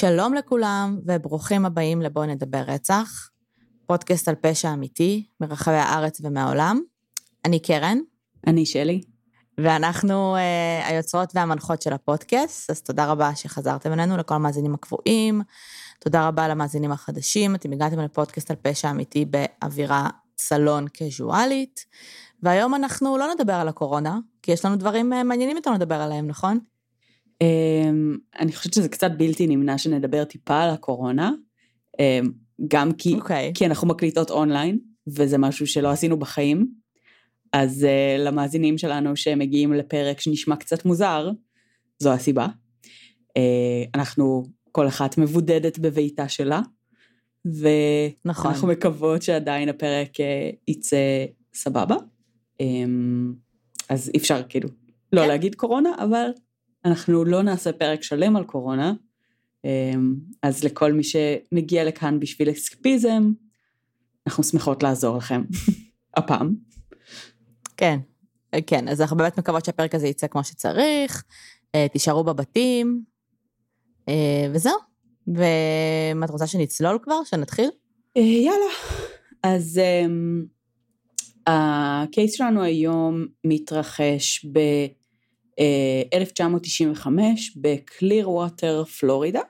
שלום לכולם וברוכים הבאים לבואו נדבר רצח, פודקאסט על פשע אמיתי מרחבי הארץ ומהעולם. אני קרן. אני שלי. ואנחנו uh, היוצרות והמנחות של הפודקאסט, אז תודה רבה שחזרתם אלינו לכל המאזינים הקבועים. תודה רבה למאזינים החדשים, אתם הגעתם לפודקאסט על פשע אמיתי באווירה סלון קזואלית. והיום אנחנו לא נדבר על הקורונה, כי יש לנו דברים uh, מעניינים איתנו לדבר עליהם, נכון? Um, אני חושבת שזה קצת בלתי נמנע שנדבר טיפה על הקורונה, um, גם כי, okay. אוקיי. כי אנחנו מקליטות אונליין, וזה משהו שלא עשינו בחיים, אז uh, למאזינים שלנו שמגיעים לפרק שנשמע קצת מוזר, זו הסיבה. Uh, אנחנו, כל אחת מבודדת בביתה שלה, ואנחנו נכון. מקוות שעדיין הפרק uh, יצא סבבה. Um, אז אי אפשר כאילו לא כן. להגיד קורונה, אבל אנחנו לא נעשה פרק שלם על קורונה, אמ, אז לכל מי שמגיע לכאן בשביל אסקפיזם, אנחנו שמחות לעזור לכם, הפעם. כן, כן, אז אנחנו באמת מקוות שהפרק הזה יצא כמו שצריך, אה, תישארו בבתים, אה, וזהו. ומה את רוצה שנצלול כבר? שנתחיל? אה, יאללה. אז אמ, הקייס שלנו היום מתרחש ב-1995 בקליר ווטר, פלורידה,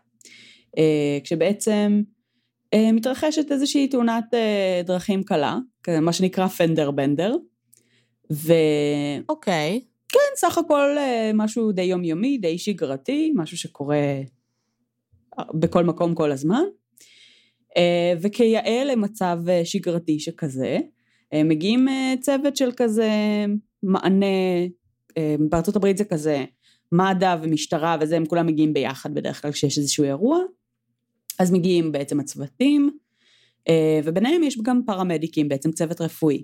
אה, כשבעצם אה, מתרחשת איזושהי תאונת אה, דרכים קלה, מה שנקרא פנדר בנדר, וכן, אוקיי. סך הכל משהו די יומיומי, די שגרתי, משהו שקורה בכל מקום כל הזמן. אה, וכיאה למצב שגרתי שכזה, מגיעים צוות של כזה מענה, בארצות הברית זה כזה מד"א ומשטרה וזה, הם כולם מגיעים ביחד בדרך כלל כשיש איזשהו אירוע. אז מגיעים בעצם הצוותים, אה, וביניהם יש גם פרמדיקים, בעצם צוות רפואי.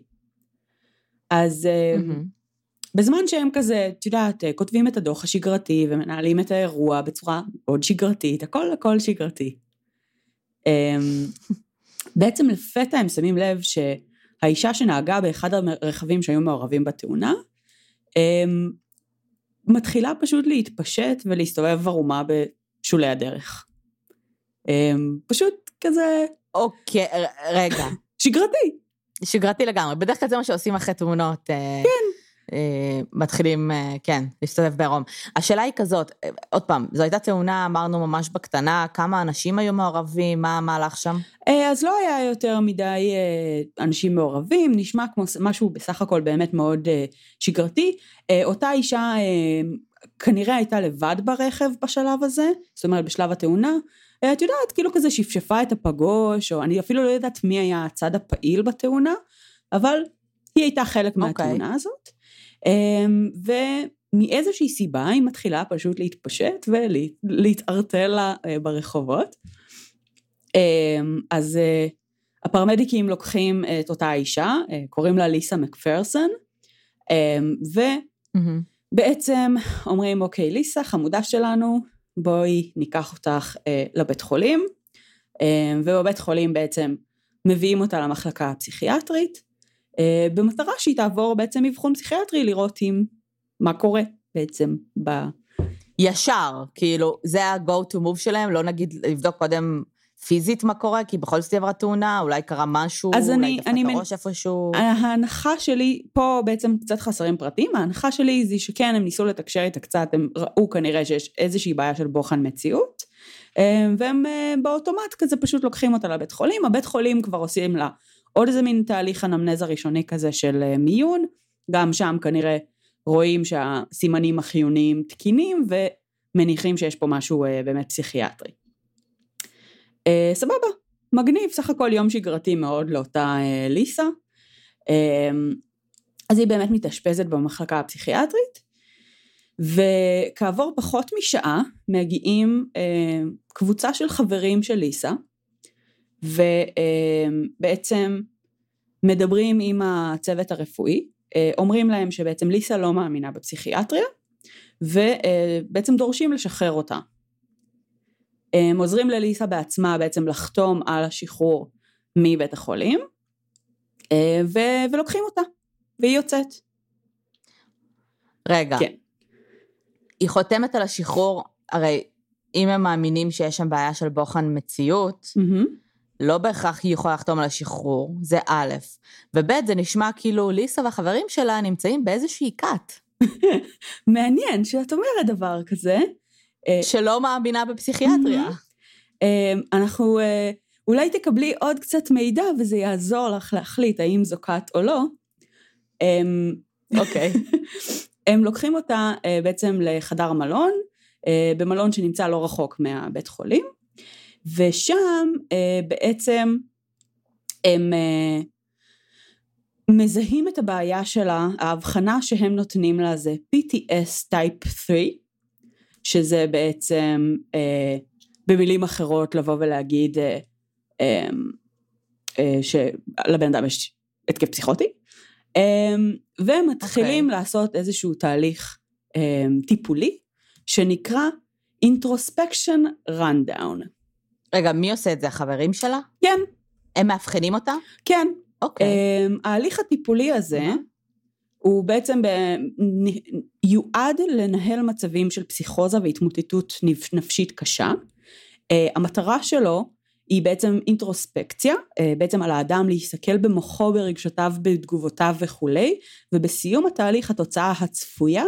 אז אה, מהמם. בזמן שהם כזה, את יודעת, אה, כותבים את הדוח השגרתי ומנהלים את האירוע בצורה מאוד שגרתית, הכל הכל שגרתי. אמ, בעצם לפתע הם שמים לב שהאישה שנהגה באחד הרכבים שהיו מעורבים בתאונה, מתחילה פשוט להתפשט ולהסתובב ערומה בשולי הדרך. אמ, פשוט כזה אוקיי, רגע. שגרתי. שגרתי לגמרי. בדרך כלל זה מה שעושים אחרי תאונות. כן. מתחילים, אה, כן, להסתובב בעירום. השאלה היא כזאת, אה, עוד פעם, זו הייתה תאונה, אמרנו ממש בקטנה, כמה אנשים היו מעורבים, מה המהלך שם? אה, אז לא היה יותר מדי אה, אנשים מעורבים, נשמע כמו משהו בסך הכל באמת מאוד אה, שגרתי. אה, אותה אישה אה, כנראה הייתה לבד ברכב בשלב הזה, זאת אומרת בשלב התאונה. אה, את יודעת, כאילו כזה שפשפה את הפגוש, או אני אפילו לא יודעת מי היה הצד הפעיל בתאונה, אבל היא הייתה חלק אוקיי. מהתאונה הזאת. אה, ומאיזושהי סיבה היא מתחילה פשוט להתפשט ולהתערטל לה אה, ברחובות. אמ, אז אה, הפרמדיקים לוקחים את אותה אישה, אה, קוראים לה ליסה מקפרסון, אמ. ובעצם אומרים, אוקיי, ליסה, חמודה שלנו, בואי ניקח אותך לבית חולים, אמ, ובבית חולים בעצם מביאים אותה למחלקה הפסיכיאטרית, במטרה שהיא תעבור בעצם אבחון פסיכיאטרי, לראות אם, מה קורה בעצם ב... ישר, כאילו, זה ה-go to move שלהם, לא נגיד לבדוק קודם פיזית מה קורה, כי בכל זאת היא עברה תאונה, אולי קרה משהו, אז אולי אני- דפק אני את מנ- הראש איפשהו. ההנחה שלי, פה בעצם קצת חסרים פרטים, ההנחה שלי זה שכן, הם ניסו לתקשר איתה קצת, הם ראו כנראה שיש איזושהי בעיה של בוחן מציאות, אה, והם אה, באוטומט כזה פשוט לוקחים אותה לבית חולים, הבית חולים כבר עושים לה עוד איזה מין תהליך אנמנזה ראשוני כזה של אה, מיון, גם שם כנראה רואים שהסימנים החיוניים תקינים, ומניחים שיש פה משהו אה, באמת פסיכיאטרי. אה, סבבה, מגניב, סך הכל יום שגרתי מאוד לאותה ליסה. אה, אז היא באמת מתאשפזת במחלקה הפסיכיאטרית, וכעבור פחות משעה מגיעים אה, קבוצה של חברים של ליסה, ובעצם מדברים עם הצוות הרפואי, אה, אומרים להם שבעצם ליסה לא מאמינה בפסיכיאטריה, ובעצם דורשים לשחרר אותה. הם עוזרים לליסה בעצמה בעצם לחתום על השחרור מבית החולים, אה, ו- ולוקחים אותה, והיא יוצאת. רגע, כן. היא חותמת על השחרור, הרי אם הם מאמינים שיש שם בעיה של בוחן מציאות, מהמם. לא בהכרח היא יכולה לחתום על השחרור, זה א', וב', זה נשמע כאילו ליסה והחברים שלה נמצאים באיזושהי כת, מעניין שאת אומרת דבר כזה. אה, שלא מאמינה בפסיכיאטריה. אה, אנחנו, אה, אולי תקבלי עוד קצת מידע וזה יעזור לך להחליט האם זו כת או לא. אה, אוקיי. הם לוקחים אותה אה, בעצם לחדר מלון, במלון שנמצא לא רחוק מהבית חולים, ושם אה, בעצם הם אה, מזהים את הבעיה שלה, ההבחנה שהם נותנים לה זה PTS טייפ 3, שזה בעצם אה, במילים אחרות לבוא ולהגיד אה, אה, אה, שלבן אדם יש התקף פסיכוטי. אמ, והם מתחילים okay. לעשות איזשהו תהליך um, טיפולי שנקרא introspection rundown. רגע, מי עושה את זה? החברים שלה? כן, הם מאבחנים אותה? כן. אוקיי. Um, ההליך הטיפולי הזה מה? הוא בעצם ב... יועד לנהל מצבים של פסיכוזה והתמוטטות נפ- נפשית קשה. Uh, המטרה שלו היא בעצם אינטרוספקציה, uh, בעצם על האדם להסתכל במוחו, ברגשותיו, בתגובותיו וכולי, ובסיום התהליך התוצאה הצפויה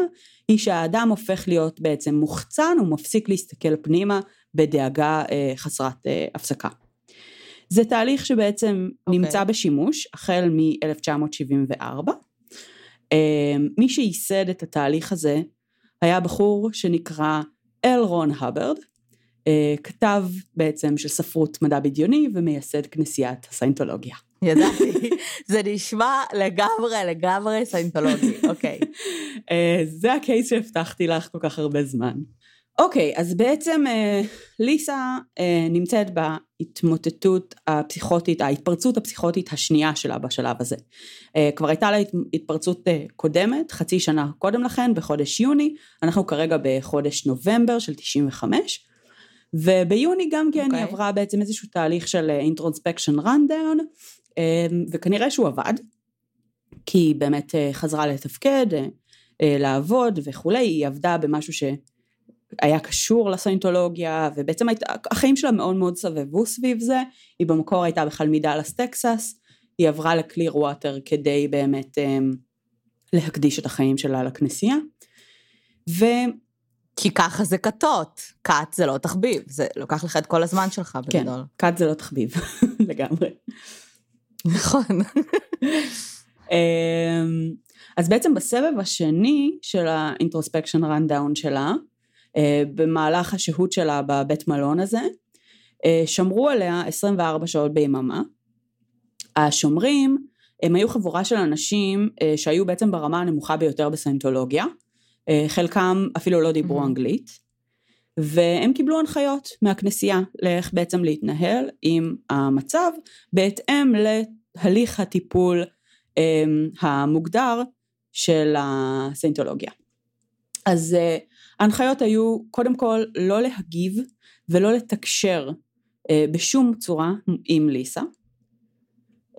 היא שהאדם הופך להיות בעצם מוחצן, הוא מפסיק להסתכל פנימה בדאגה uh, חסרת uh, הפסקה. זה תהליך שבעצם okay. אוקיי. נמצא בשימוש החל מ-1974. מי שייסד את התהליך הזה היה בחור שנקרא אל רון הברד, אה, כתב בעצם של ספרות מדע בדיוני ומייסד כנסיית הסיינטולוגיה. ידעתי. זה נשמע לגמרי, לגמרי סיינטולוגי, אוקיי. אה, זה הקייס שהבטחתי לך כל כך הרבה זמן. אוקיי, אז בעצם אה, ליסה אה, נמצאת בהתמוטטות הפסיכוטית, ההתפרצות הפסיכוטית השנייה שלה בשלב הזה. אה, כבר הייתה לה הת- התפרצות קודמת, חצי שנה קודם לכן, בחודש יוני, אנחנו כרגע בחודש נובמבר של 95, וביוני גם כן אוקיי. היא עברה בעצם איזשהו תהליך של אינטרוספקשן rundown, אה, וכנראה שהוא עבד, כי היא באמת חזרה לתפקד, לעבוד וכולי, היא עבדה במשהו שהיה קשור לסיינטולוגיה, ובעצם היית, החיים שלה מאוד מאוד סבבו סביב זה, היא במקור הייתה בכלל מדאלאס טקסס, היא עברה לקליר ווטר כדי באמת אה, להקדיש את החיים שלה לכנסייה, ו... כי ככה זה כתות. כת זה לא תחביב, זה לוקח לך את כל הזמן שלך כן, בגדול. כת זה לא תחביב, לגמרי. נכון. אמ, אז בעצם בסבב השני של ה introspection rundown שלה, במהלך השהות שלה בבית מלון הזה, אה, שמרו עליה 24 שעות ביממה. השומרים הם היו חבורה של אנשים אה, שהיו בעצם ברמה הנמוכה ביותר בסיינטולוגיה, אה, חלקם אפילו לא דיברו Mhm. אנגלית, והם קיבלו הנחיות מהכנסייה לאיך בעצם להתנהל עם המצב בהתאם להליך הטיפול המוגדר של הסיינטולוגיה. אז אה, ההנחיות היו קודם כל לא להגיב ולא לתקשר אה, בשום צורה עם ליסה,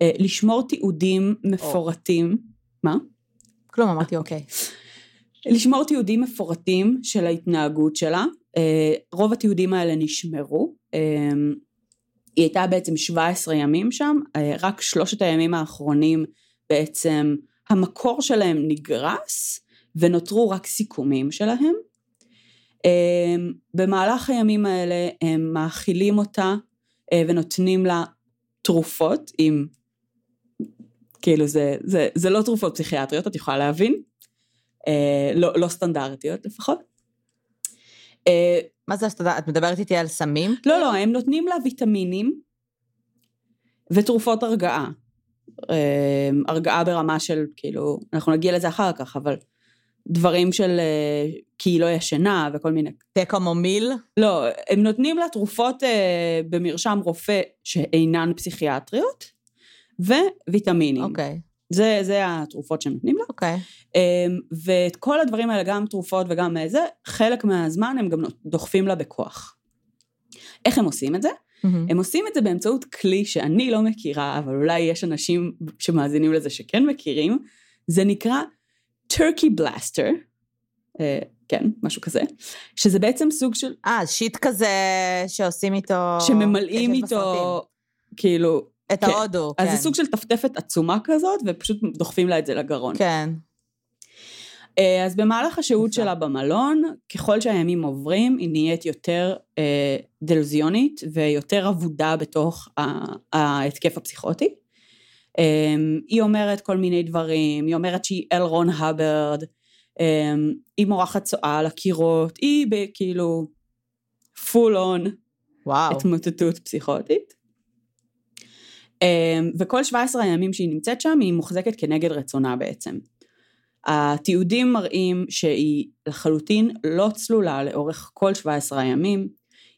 אה, לשמור תיעודים מפורטים, מה? כלום, אמרתי אוקיי. לשמור תיעודים מפורטים של ההתנהגות שלה, אה, רוב התיעודים האלה נשמרו, אה, היא הייתה בעצם 17 ימים שם, אה, רק שלושת הימים האחרונים בעצם המקור שלהם נגרס ונותרו רק סיכומים שלהם. אה, במהלך הימים האלה הם מאכילים אותה אה, ונותנים לה תרופות עם, כאילו זה, זה, זה לא תרופות פסיכיאטריות, את יכולה להבין, אה, לא, לא סטנדרטיות לפחות. אה, מה זה, יודע, את מדברת איתי על סמים? לא, לא, הם נותנים לה ויטמינים ותרופות הרגעה. הרגעה ברמה של, כאילו, אנחנו נגיע לזה אחר כך, אבל דברים של, אה, כי היא לא ישנה וכל מיני. תקומומיל? לא, הם נותנים לה תרופות אה, במרשם רופא שאינן פסיכיאטריות, וויטמינים. אוקיי, זה, זה התרופות שהם נותנים לה. אוקיי. אמ, ואת כל הדברים האלה, גם תרופות וגם זה, חלק מהזמן הם גם דוחפים לה בכוח. איך הם עושים את זה? מהמם. הם עושים את זה באמצעות כלי שאני לא מכירה, אבל אולי יש אנשים שמאזינים לזה שכן מכירים, זה נקרא Turkey Blaster, אה, כן, משהו כזה, שזה בעצם סוג של... אה, שיט כזה שעושים איתו... שממלאים איתו, בסרטים. כאילו, את כן. ההודו, כן. אז זה סוג של טפטפת עצומה כזאת, ופשוט דוחפים לה את זה לגרון. כן. אה, אז במהלך השהות. שלה במלון, ככל שהימים עוברים, היא נהיית יותר אה, דלוזיונית ויותר אבודה בתוך ההתקף הפסיכוטי. אה, היא אומרת כל מיני דברים, היא אומרת שהיא אל רון הברד, אה, היא מורחת צואה על הקירות, היא כאילו פול און וואו. התמוטטות פסיכוטית. אה, וכל 17 הימים שהיא נמצאת שם היא מוחזקת כנגד רצונה בעצם. התיעודים מראים שהיא לחלוטין לא צלולה לאורך כל 17 הימים,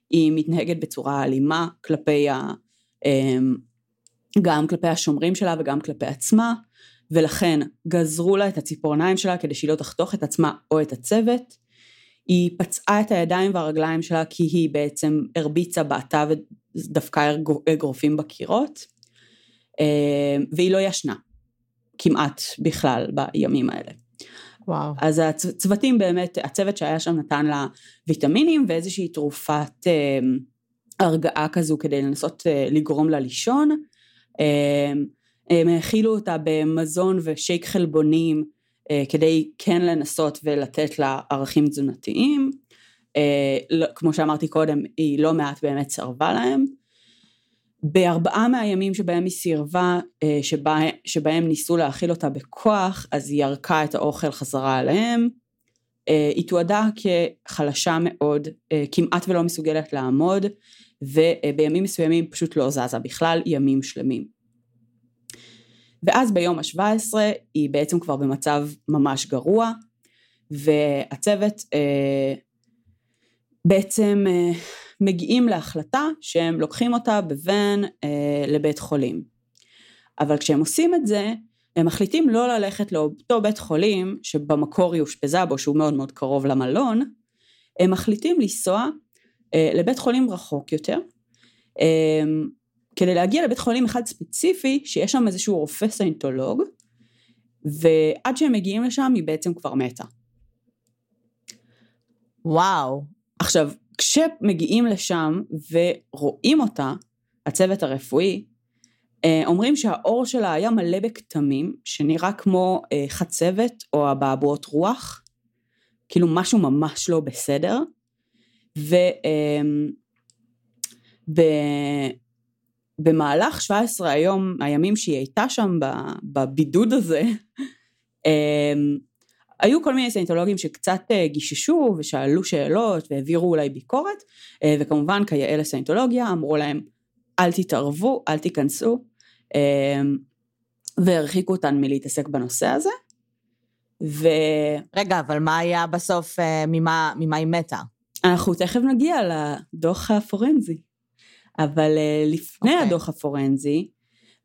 היא מתנהגת בצורה אלימה כלפי. אמ, גם כלפי השומרים שלה וגם כלפי עצמה, ולכן גזרו לה את הציפורניים שלה כדי שהיא לא תחתוך את עצמה או את הצוות. היא פצעה את הידיים והרגליים שלה כי היא בעצם הרביצה, בעטה ודפקה אגר- אגרופים בקירות, אמ, והיא לא ישנה. כמעט בכלל בימים האלה. וואו. אז הצוותים באמת, הצוות שהיה שם נתן לה ויטמינים ואיזושהי תרופת אה, הרגעה כזו כדי לנסות אה, לגרום לה לישון. אה, הם האכילו אותה במזון ושייק חלבונים אה, כדי כן לנסות ולתת לה ערכים תזונתיים. אה, לא- כמו שאמרתי קודם, היא לא מעט באמת סרבה להם. בארבעה מהימים שבהם היא סירבה, אה, שבה, שבהם ניסו להאכיל אותה בכוח, אז היא ירקה את האוכל חזרה עליהם. היא תועדה כחלשה מאוד, כמעט ולא מסוגלת לעמוד, ובימים מסוימים פשוט לא זזה בכלל, ימים שלמים. ואז ביום ה-17 היא בעצם כבר במצב ממש גרוע, והצוות אה, בעצם אה, מגיעים להחלטה שהם לוקחים אותה בוון אה, לבית חולים. אבל כשהם עושים את זה, הם מחליטים לא ללכת לאותו בית חולים שבמקור היא אושפזה בו, שהוא מאוד מאוד קרוב למלון, הם מחליטים לנסוע לבית חולים רחוק יותר, אה, כדי להגיע לבית חולים אחד ספציפי, שיש שם איזשהו רופא סיינטולוג, ועד שהם מגיעים לשם היא בעצם כבר מתה. וואו. עכשיו, כשמגיעים לשם ורואים אותה, הצוות הרפואי, אה, אומרים שהאור שלה היה מלא בכתמים, שנראה כמו אה, חצבת או אבעבועות רוח, כאילו משהו ממש לא בסדר, ו... אה, ב- במהלך 17 היום, הימים שהיא הייתה שם בבידוד הזה, אה, היו כל מיני סיינטולוגים שקצת אה, גיששו ושאלו שאלות והעבירו אולי ביקורת, אה, וכמובן כיאה לסיינטולוגיה אמרו להם אל תתערבו, אל תיכנסו, אה, והרחיקו אותן מלהתעסק בנושא הזה. רגע, אבל מה היה בסוף, אה, ממה ממה היא מתה? ואנחנו תכף נגיע לדוח הפורנזי. אבל אה, לפני אוקיי. הדוח הפורנזי,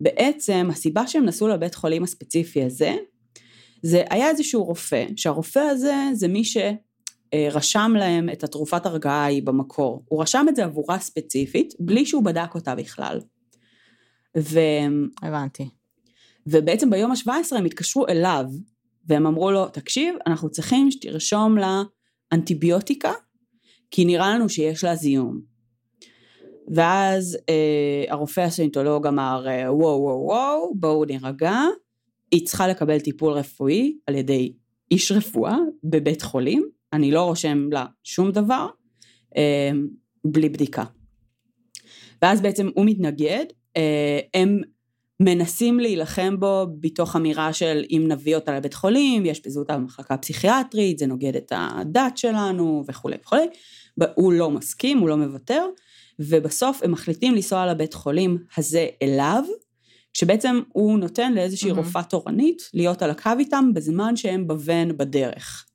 בעצם הסיבה שהם נסעו לבית חולים הספציפי הזה, זה היה איזשהו רופא, שהרופא הזה זה מי שרשם להם את התרופת הרגעה ההיא במקור. הוא רשם את זה עבורה ספציפית, בלי שהוא בדק אותה בכלל. ו... הבנתי. ובעצם ביום ה-17 הם התקשרו אליו, והם אמרו לו, תקשיב, אנחנו צריכים שתרשום לה אנטיביוטיקה, כי נראה לנו שיש לה זיהום. ואז אה, הרופא הסיינטולוג אמר, אה, וואו וואו וואו, בואו נירגע, היא צריכה לקבל טיפול רפואי על ידי איש רפואה בבית חולים, אני לא רושם לה שום דבר, אה, בלי בדיקה. ואז בעצם הוא מתנגד, אה, הם מנסים להילחם בו בתוך אמירה של אם נביא אותה לבית חולים, יאשפזו אותה במחלקה פסיכיאטרית, זה נוגד את הדת שלנו וכולי וכולי. הוא לא מסכים, הוא לא מוותר, ובסוף הם מחליטים לנסוע לבית חולים הזה אליו, כשבעצם הוא נותן לאיזושהי מהמם. רופאה תורנית להיות על הקו איתם בזמן שהם בוון בדרך.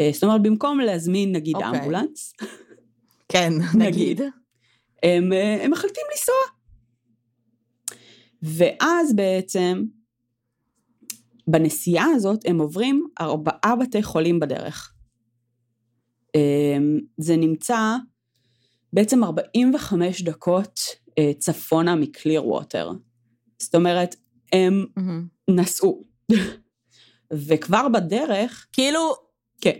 אה, זאת אומרת, במקום להזמין נגיד אוקיי. אמבולנס, כן, נגיד. נגיד. הם, אה, הם מחליטים לנסוע. ואז בעצם, בנסיעה הזאת הם עוברים ארבעה בתי חולים בדרך. אה, זה נמצא בעצם 45 דקות אה, צפונה מקליר ווטר. זאת אומרת, הם מהמם. נסעו. וכבר בדרך, כאילו, כן,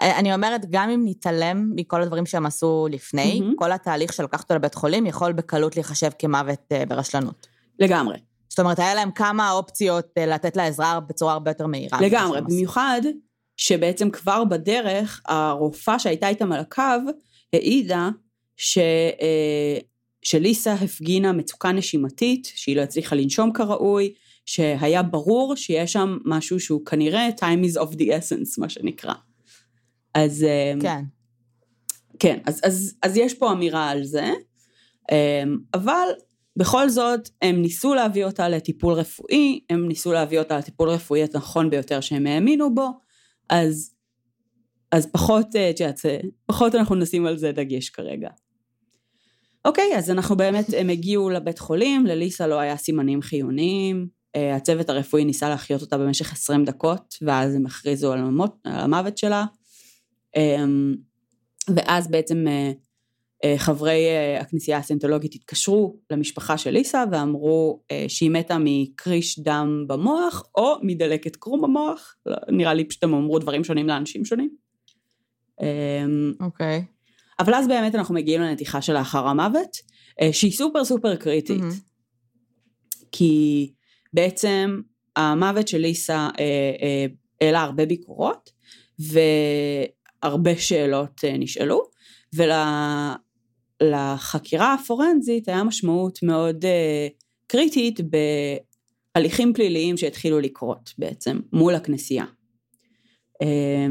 אני אומרת, גם אם נתעלם מכל הדברים שהם עשו לפני, מהמם. כל התהליך של לקחת אותו לבית חולים יכול בקלות להיחשב כמוות אה, ברשלנות. לגמרי. זאת אומרת, היה להם כמה אופציות אה, לתת לה עזרה בצורה הרבה יותר מהירה. לגמרי. במיוחד שבעצם כבר בדרך הרופאה שהייתה איתם על הקו העידה ש, אה, שליסה הפגינה מצוקה נשימתית, שהיא לא הצליחה לנשום כראוי, שהיה ברור שיש שם משהו שהוא כנראה time is of the essence, מה שנקרא. אז אה, כן. כן, אז, אז, אז יש פה אמירה על זה, אמ, אבל בכל זאת הם ניסו להביא אותה לטיפול רפואי, הם ניסו להביא אותה לטיפול רפואי הנכון ביותר שהם האמינו בו, אז, אז פחות, אה, את יודעת, פחות אנחנו נשים על זה דגש כרגע. אוקיי, אז אנחנו באמת, הם הגיעו לבית חולים, לליסה לא היה סימנים חיוניים, אה, הצוות הרפואי ניסה להחיות אותה במשך 20 דקות, ואז הם הכריזו על, המות, על המוות שלה. אמ, ואז בעצם אה, אה, חברי אה, הכנסייה הסנטולוגית התקשרו למשפחה של ליסה ואמרו שהיא מתה מקריש דם במוח או מדלקת קרום במוח, לא, נראה לי פשוט הם אמרו דברים שונים לאנשים שונים. אמ, אוקיי. אבל אז באמת אנחנו מגיעים לנתיחה של לאחר המוות, שהיא סופר סופר קריטית. מהמם. כי בעצם המוות של ליסה העלה הרבה ביקורות, והרבה שאלות אה, נשאלו, ולחקירה הפורנזית היה משמעות מאוד אה, קריטית בהליכים פליליים שהתחילו לקרות בעצם מול הכנסייה. אה,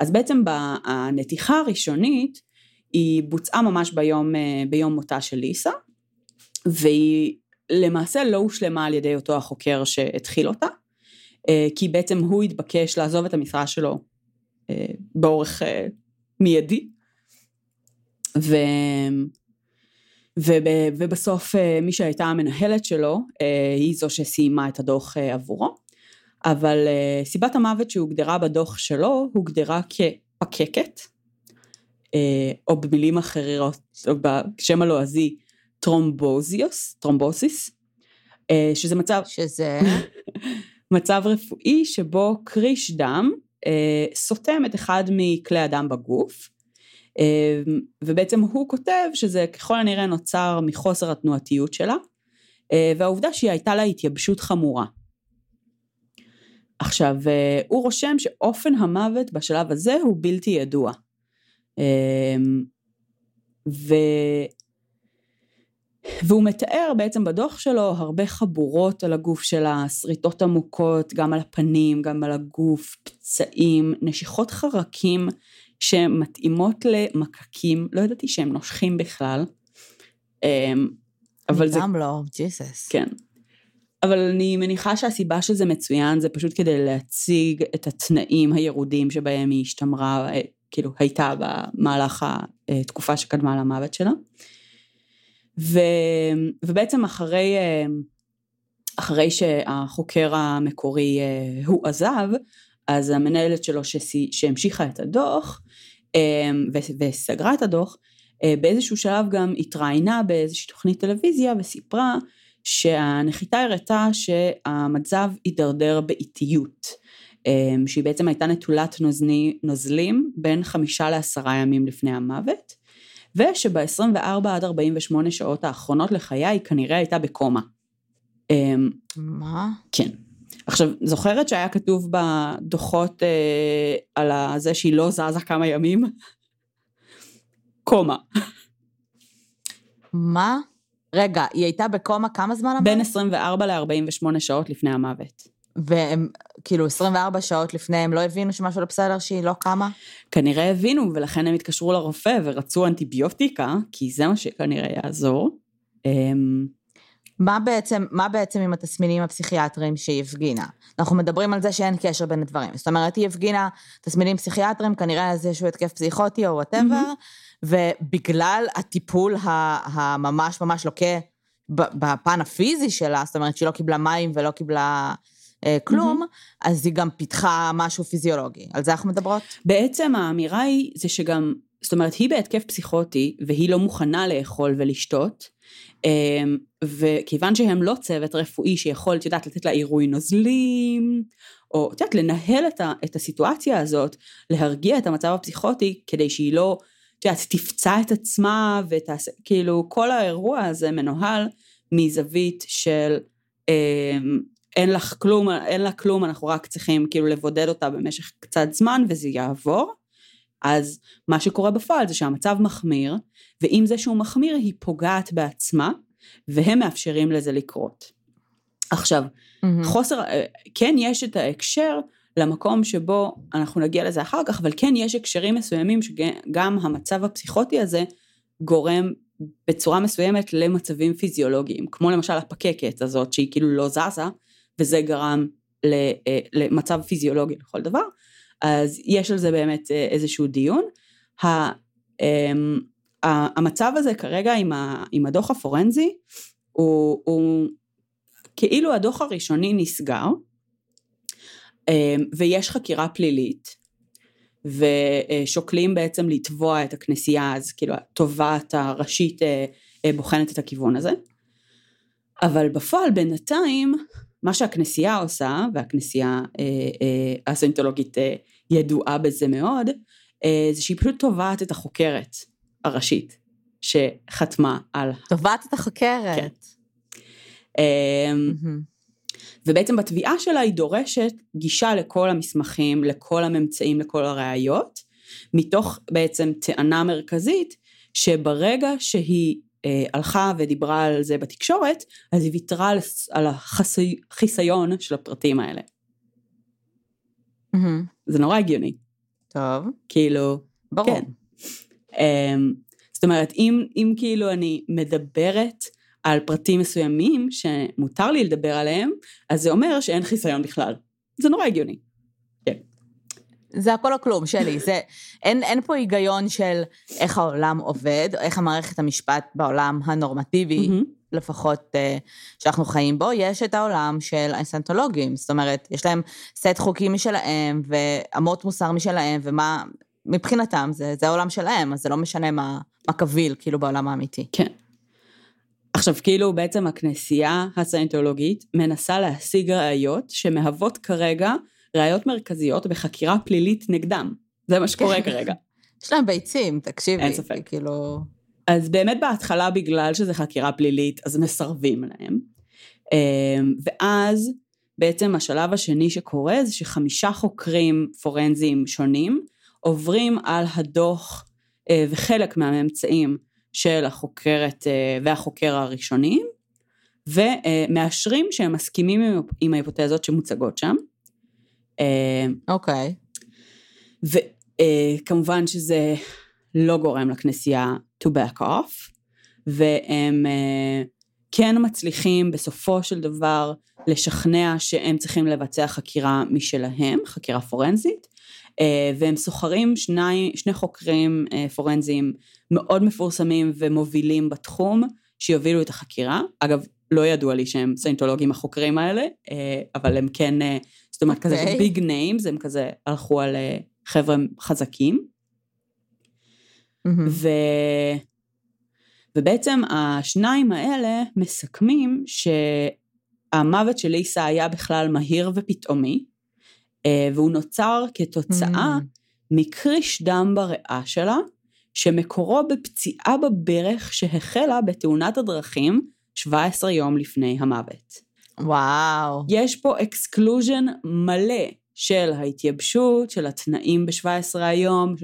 אז בעצם הנתיחה הראשונית היא בוצעה ממש ביום, אה, ביום מותה של ליסה, והיא למעשה לא הושלמה על ידי אותו החוקר שהתחיל אותה, כי בעצם הוא התבקש לעזוב את המשרה שלו באורך אה, מיידי, ו... וב, ובסוף אה, מי שהייתה המנהלת שלו אה, היא זו שסיימה את הדוח אה, עבורו, אבל אה, סיבת המוות שהוגדרה בדוח שלו הוגדרה כפקקת, אה, או במילים אחרות, או בשם הלועזי thrombosius, thrombosis, אה, שזה מצב, שזה... מצב רפואי שבו קריש דם אה, סותם את אחד מכלי הדם בגוף, אה, ובעצם הוא כותב שזה ככל הנראה נוצר מחוסר התנועתיות שלה, אה, והעובדה שהיא הייתה לה התייבשות חמורה. עכשיו, אה, הוא רושם שאופן המוות בשלב הזה הוא בלתי ידוע. אה, ו... והוא מתאר בעצם בדוח שלו הרבה חבורות על הגוף שלה, שריטות עמוקות, גם על הפנים, גם על הגוף, פצעים, נשיכות חרקים שמתאימות למקקים, לא ידעתי שהם נושכים בכלל. אמ, אבל זה, גם לא, ג'יסוס. כן. אבל אני מניחה שהסיבה שזה מצוין זה פשוט כדי להציג את התנאים הירודים שבהם היא השתמרה, אה, כאילו הייתה במהלך התקופה שקדמה למוות שלה. ו, ובעצם אחרי, אה, אחרי שהחוקר המקורי אה, הוא עזב, אז המנהלת שלו שסי, שהמשיכה את הדוח אה, וסגרה את הדוח, באיזשהו שלב גם התראיינה באיזושהי תוכנית טלוויזיה וסיפרה שהנחיתה הראתה שהמצב הידרדר באיטיות, שהיא בעצם הייתה נטולת נוזני, נוזלים בין חמישה לעשרה ימים לפני המוות, ושב-24 עד 48 שעות האחרונות לחיי היא כנראה הייתה בקומה. אמ, מה? כן. עכשיו, זוכרת שהיה כתוב בדוחות אה, על זה שהיא לא זזה כמה ימים? קומה. מה? רגע, היא הייתה בקומה כמה זמן? בין 24 ל-48 שעות לפני המוות. והם, כאילו, 24 שעות לפני, הם לא הבינו שמשהו לא בסדר, שהיא לא קמה? כנראה הבינו, ולכן הם התקשרו לרופא ורצו אנטיביוטיקה, כי זה מה שכנראה יעזור. אמ, מה בעצם, מה בעצם עם התסמינים הפסיכיאטריים שהיא הפגינה? אנחנו מדברים על זה שאין קשר בין הדברים. זאת אומרת, היא הפגינה תסמינים פסיכיאטריים, כנראה איזשהו התקף פסיכוטי או whatever, ובגלל הטיפול הממש ממש לוקה בפן הפיזי שלה, זאת אומרת שהיא לא קיבלה מים ולא קיבלה אה, כלום, אז היא גם פיתחה משהו פיזיולוגי. על זה אנחנו מדברות? בעצם האמירה היא, זה שגם, זאת אומרת, היא בהתקף פסיכוטי, והיא לא מוכנה לאכול ולשתות, אמ, וכיוון שהם לא צוות רפואי שיכול, את יודעת, לתת לה עירוי נוזלים, או את יודעת, לנהל את, ה, את הסיטואציה הזאת, להרגיע את המצב הפסיכוטי, כדי שהיא לא, את יודעת, תפצע את עצמה ותעשה, כאילו, כל האירוע הזה מנוהל מזווית של אה, אין לך כלום, אין לה כלום, אנחנו רק צריכים כאילו לבודד אותה במשך קצת זמן וזה יעבור. אז מה שקורה בפועל זה שהמצב מחמיר, ועם זה שהוא מחמיר היא פוגעת בעצמה, והם מאפשרים לזה לקרות. עכשיו, mm-hmm. חוסר, אה, כן יש את ההקשר למקום שבו, אנחנו נגיע לזה אחר כך, אבל כן יש הקשרים מסוימים שגם המצב הפסיכוטי הזה גורם בצורה מסוימת למצבים פיזיולוגיים, כמו למשל הפקקת הזאת שהיא כאילו לא זזה, וזה גרם אה, למצב פיזיולוגי לכל דבר, אז יש על זה באמת אה, איזשהו דיון. אמ, המצב הזה כרגע עם הדוח הפורנזי הוא, הוא כאילו הדוח הראשוני נסגר אמ, ויש חקירה פלילית ושוקלים בעצם לתבוע את הכנסייה אז כאילו התובעת הראשית אה, בוחנת את הכיוון הזה אבל בפועל בינתיים מה שהכנסייה עושה, והכנסייה אה, אה, הסנטולוגית אה, ידועה בזה מאוד, זה שהיא פשוט תובעת את החוקרת הראשית שחתמה על... תובעת את החוקרת. כן. אה, ובעצם בתביעה שלה היא דורשת גישה לכל המסמכים, לכל הממצאים, לכל הראיות, מתוך בעצם טענה מרכזית שברגע שהיא אה, הלכה ודיברה על זה בתקשורת, אז היא ויתרה על, על החיסיון של הפרטים האלה. Mm-hmm. זה נורא הגיוני. טוב. כאילו, ברור. כן. אה, זאת אומרת, אם, אם כאילו אני מדברת על פרטים מסוימים שמותר לי לדבר עליהם, אז זה אומר שאין חיסיון בכלל. זה נורא הגיוני. זה הכל או כלום, שלי. זה, אין, אין פה היגיון של איך העולם עובד, או איך המערכת המשפט בעולם הנורמטיבי, mm-hmm. לפחות uh, שאנחנו חיים בו, יש את העולם של האסנטולוגים. זאת אומרת, יש להם סט חוקים משלהם, ואמות מוסר משלהם, ומה, מבחינתם, זה, זה העולם שלהם, אז זה לא משנה מה, מה קביל, כאילו, בעולם האמיתי. כן. עכשיו, כאילו, בעצם הכנסייה הסיינטולוגית מנסה להשיג ראיות שמהוות כרגע ראיות מרכזיות בחקירה פלילית נגדם. זה מה שקורה כן. כרגע. יש להם ביצים, תקשיבי. אין ספק. כאילו... אז באמת בהתחלה, בגלל שזה חקירה פלילית, אז מסרבים להם. אמ, ואז בעצם השלב השני שקורה זה שחמישה חוקרים פורנזיים שונים עוברים על הדוח אה, וחלק מהממצאים של החוקרת אה, והחוקר הראשונים, ומאשרים שהם מסכימים עם ההיפותזות שמוצגות שם. אה, אוקיי. וכמובן שזה לא גורם לכנסייה to back off, והם אה, כן מצליחים בסופו של דבר לשכנע שהם צריכים לבצע חקירה משלהם, חקירה פורנזית, אה, והם שוכרים שני, שני חוקרים פורנזיים מאוד מפורסמים ומובילים בתחום, שיובילו את החקירה. אגב, לא ידוע לי שהם סיינטולוגים החוקרים האלה, אבל הם כן זאת אומרת, okay. כזה big אוקיי. names, הם כזה הלכו על אה, חבר'ה חזקים. Mm-hmm. ו... ובעצם השניים האלה מסכמים שהמוות של ליסה היה בכלל מהיר ופתאומי, אה, והוא נוצר כתוצאה mm-hmm. מקריש דם בריאה שלה, שמקורו בפציעה בברך שהחלה בתאונת הדרכים 17 יום לפני המוות. וואו. יש פה exclusion מלא של ההתייבשות, של התנאים ב-17 היום,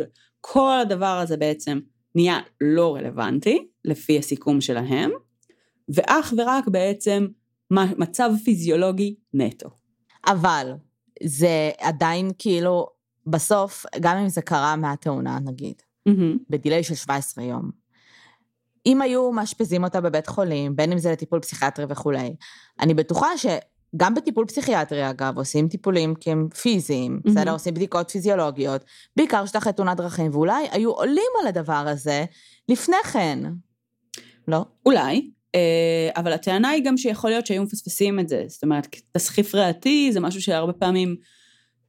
כל הדבר הזה בעצם נהיה לא רלוונטי, לפי הסיכום שלהם, ואך ורק בעצם מצב פיזיולוגי נטו. אבל זה עדיין כאילו, בסוף, גם אם זה קרה מהתאונה נגיד, mm-hmm. בדיליי של 17 יום, אם היו מאשפזים אותה בבית חולים, בין אם זה לטיפול פסיכיאטרי וכולי, אני בטוחה שגם בטיפול פסיכיאטרי, אגב, עושים טיפולים כי הם פיזיים, mm-hmm. בסדר? עושים בדיקות פיזיולוגיות, בעיקר שאתה אחרי תאונת דרכים, ואולי היו עולים על הדבר הזה לפני כן. לא? אולי, אה, אבל הטענה היא גם שיכול להיות שהיו מפספסים את זה. זאת אומרת, תסחיף ריאתי זה משהו שהרבה פעמים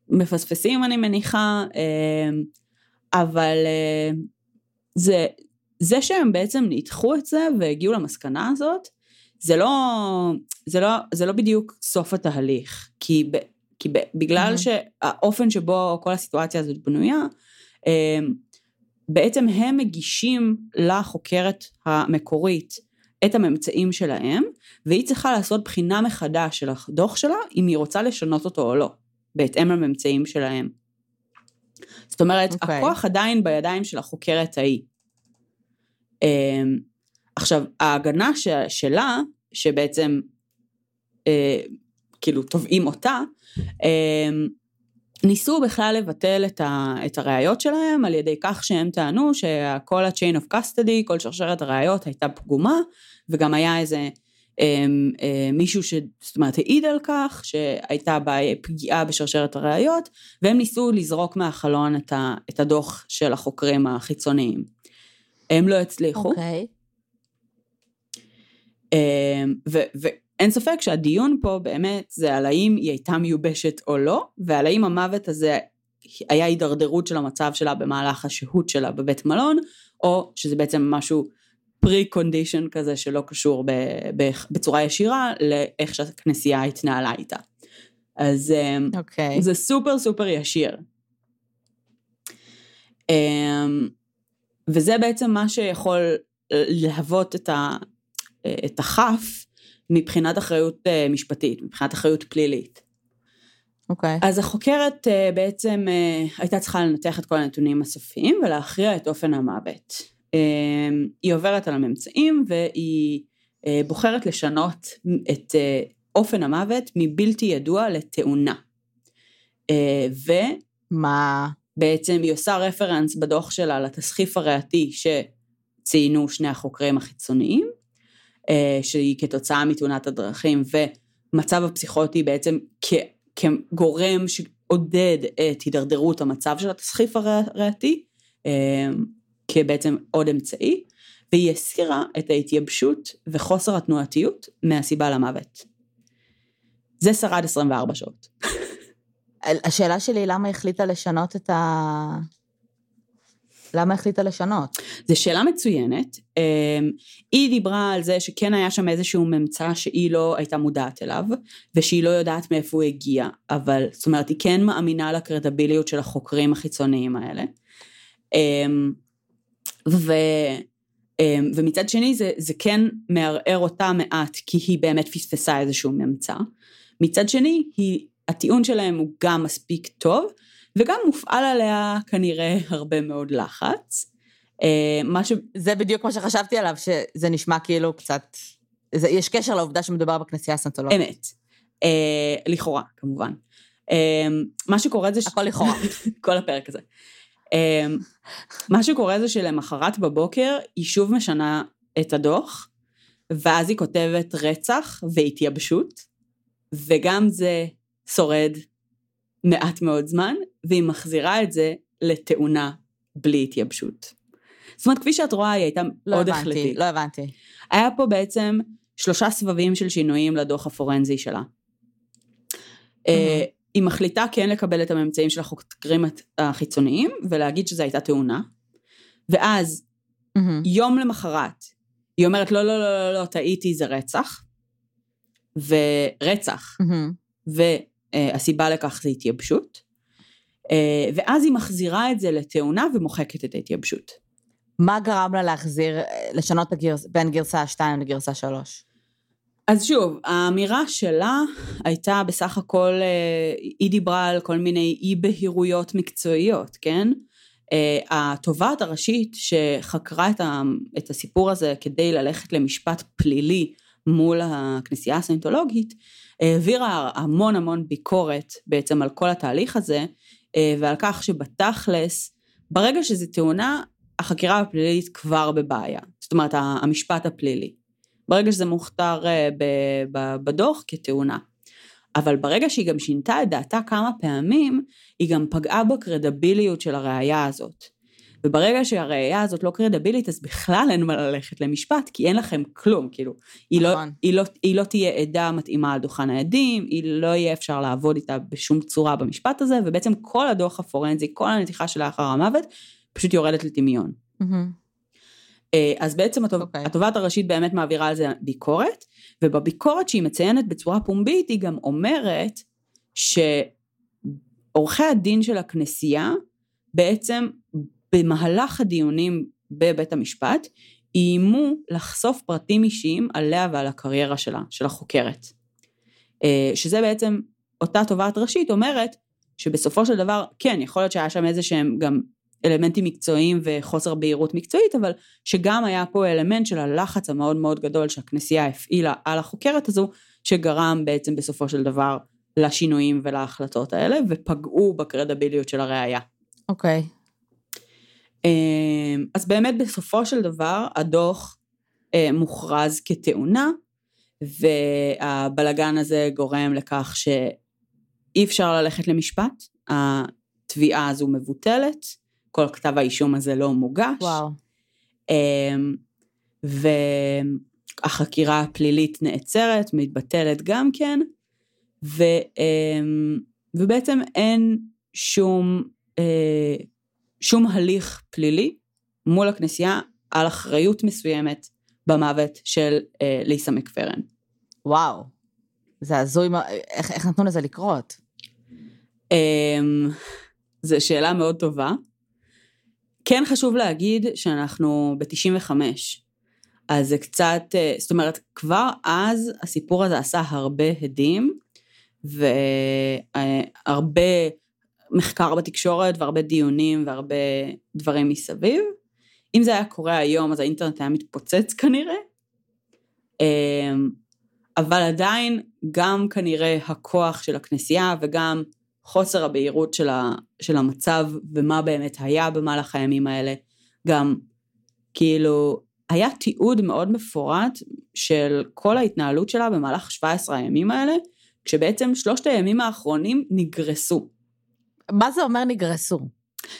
מפספסים, אני מניחה, אה, אבל אה, זה, זה שהם בעצם ניתחו את זה והגיעו למסקנה הזאת, זה לא, זה לא, זה לא בדיוק סוף התהליך, כי ב, כי בגלל Mhm. שהאופן שבו כל הסיטואציה הזאת בנויה, אה, בעצם הם מגישים לחוקרת המקורית את הממצאים שלהם, והיא צריכה לעשות בחינה מחדש של הדוח שלה, אם היא רוצה לשנות אותו או לא, בהתאם לממצאים שלהם. זאת אומרת, okay. אוקיי. הכוח עדיין בידיים של החוקרת ההיא. אמ, עכשיו, ההגנה ש, שלה, שבעצם אה, כאילו תובעים אותה, אה, ניסו בכלל לבטל את, ה, את הראיות שלהם על ידי כך שהם טענו שכל ה-chain of custody, כל שרשרת הראיות הייתה פגומה, וגם היה איזה אה, אה, מישהו ש... זאת אומרת, העיד על כך שהייתה פגיעה בשרשרת הראיות, והם ניסו לזרוק מהחלון את הדוח של החוקרים החיצוניים. הם לא הצליחו. אוקיי. אמ, ואין ספק שהדיון פה באמת זה על האם היא הייתה מיובשת או לא, ועל האם המוות הזה היה הידרדרות של המצב שלה במהלך השהות שלה בבית מלון, או שזה בעצם משהו פרי-קונדישן כזה שלא קשור ב- ב- בצורה ישירה לאיך שהכנסייה התנהלה איתה. אז אמ, אוקיי. זה סופר סופר ישיר. אמ, וזה בעצם מה שיכול להוות את, ה, את הכף מבחינת אחריות אה, משפטית, מבחינת אחריות פלילית. אוקיי. אז החוקרת אה, בעצם אה, הייתה צריכה לנתח את כל הנתונים הסופיים ולהכריע את אופן המוות. היא עוברת על הממצאים והיא בוחרת לשנות את אופן המוות מבלתי ידוע לתאונה. ו... מה? בעצם היא עושה רפרנס בדוח שלה לתסחיף הריאתי שציינו שני החוקרים החיצוניים, אה, שהיא כתוצאה מתאונת הדרכים ומצב הפסיכוטי בעצם כ, כגורם שעודד את הידרדרות המצב של התסחיף הריאתי, אה, כבעצם עוד אמצעי, והיא הסירה את ההתייבשות וחוסר התנועתיות מהסיבה למוות. זה שרד 24 שעות. השאלה שלי למה החליטה לשנות את ה... למה החליטה לשנות? זו שאלה מצוינת. אמ, היא דיברה על זה שכן היה שם איזשהו ממצא שהיא לא הייתה מודעת אליו, ושהיא לא יודעת מאיפה הוא הגיע, אבל זאת אומרת היא כן מאמינה לקרדיביליות של החוקרים החיצוניים האלה. אמ, ו... אמ, ומצד שני זה, זה כן מערער אותה מעט כי היא באמת פספסה איזשהו ממצא. מצד שני היא, הטיעון שלהם הוא גם מספיק טוב וגם מופעל עליה כנראה הרבה מאוד לחץ. אה, מה ש... זה בדיוק מה שחשבתי עליו, שזה נשמע כאילו קצת... זה, יש קשר לעובדה שמדובר בכנסייה הסנטולוגית. אמת. אה, לכאורה, כמובן. אה, מה שקורה זה... ש... הכל לכאורה. כל הפרק הזה. אה, מה שקורה זה שלמחרת בבוקר היא שוב משנה את הדוח, ואז היא כותבת רצח והתייבשות, וגם זה שורד מעט מאוד זמן, והיא מחזירה את זה לתאונה בלי התייבשות. זאת אומרת, כפי שאת רואה, היא הייתה לא מאוד הבנתי, החלטית. לא הבנתי. היה פה בעצם שלושה סבבים של שינויים לדוח הפורנזי שלה. אה, היא מחליטה כן לקבל את הממצאים של החוקרים החיצוניים ולהגיד שזו הייתה תאונה, ואז מהמם. יום למחרת היא אומרת לא לא לא לא לא טעיתי זה רצח, ורצח, מהמם. והסיבה לכך זה התייבשות, אה, ואז היא מחזירה את זה לתאונה ומוחקת את ההתייבשות. מה גרם לה להחזיר, לשנות את הגרס, בין גרסה 2 לגרסה 3? אז שוב, האמירה שלה הייתה בסך הכל, אה, היא דיברה על כל מיני אי בהירויות מקצועיות, כן? אה, התובעת הראשית שחקרה את, ה, את הסיפור הזה כדי ללכת למשפט פלילי מול הכנסייה הסיינטולוגית, העבירה המון המון ביקורת בעצם על כל התהליך הזה, אה, ועל כך שבתכלס, ברגע שזה תאונה, החקירה הפלילית כבר בבעיה. זאת אומרת, המשפט הפלילי. ברגע שזה מוכתר אה, בדוח כתאונה. אבל ברגע שהיא גם שינתה את דעתה כמה פעמים, היא גם פגעה בקרדביליות של הראייה הזאת. וברגע שהראייה הזאת לא קרדבילית, אז בכלל אין מה ללכת למשפט, כי אין לכם כלום, כאילו, היא, לא, נכון. היא, לא, היא לא תהיה עדה מתאימה על דוכן העדים, היא לא יהיה אפשר לעבוד איתה בשום צורה במשפט הזה, ובעצם כל הדוח הפורנזי, כל הנתיחה של לאחר המוות, פשוט יורדת לטמיון. אה, אז בעצם התוב... אוקיי. התובעת הראשית באמת מעבירה על זה ביקורת, ובביקורת שהיא מציינת בצורה פומבית, היא גם אומרת שעורכי הדין של הכנסייה בעצם במהלך הדיונים בבית המשפט איימו לחשוף פרטים אישיים עליה ועל הקריירה שלה, של החוקרת. אה, שזה בעצם אותה תובעת ראשית אומרת שבסופו של דבר, כן, יכול להיות שהיה שם איזה שהם גם אלמנטים מקצועיים וחוסר בהירות מקצועית, אבל שגם היה פה אלמנט של הלחץ המאוד מאוד גדול שהכנסייה הפעילה על החוקרת הזו, שגרם בעצם בסופו של דבר לשינויים ולהחלטות האלה, ופגעו בקרדיביליות של הראייה. אוקיי. Okay. אמ, אז באמת בסופו של דבר הדוח אה, מוכרז כתאונה, והבלגן הזה גורם לכך שאי אפשר ללכת למשפט, התביעה הזו מבוטלת, כל כתב האישום הזה לא מוגש. וואו. אמ, והחקירה הפלילית נעצרת, מתבטלת גם כן, ו, אמ, ובעצם אין שום, אה, שום הליך פלילי מול הכנסייה על אחריות מסוימת במוות של אה, ליסה מקפרן. וואו, זה הזוי, איך, איך נתנו לזה לקרות? אמ, זו שאלה מאוד טובה. כן חשוב להגיד שאנחנו ב-95, אז זה קצת, אה, זאת אומרת, כבר אז הסיפור הזה עשה הרבה הדים, והרבה מחקר בתקשורת והרבה דיונים והרבה דברים מסביב. אם זה היה קורה היום, אז האינטרנט היה מתפוצץ כנראה. אמ, אבל עדיין גם כנראה הכוח של הכנסייה וגם חוסר הבהירות של, ה, של המצב ומה באמת היה במהלך הימים האלה, גם כאילו היה תיעוד מאוד מפורט של כל ההתנהלות שלה במהלך 17 הימים האלה, כשבעצם שלושת הימים האחרונים נגרסו. מה זה אומר נגרסו?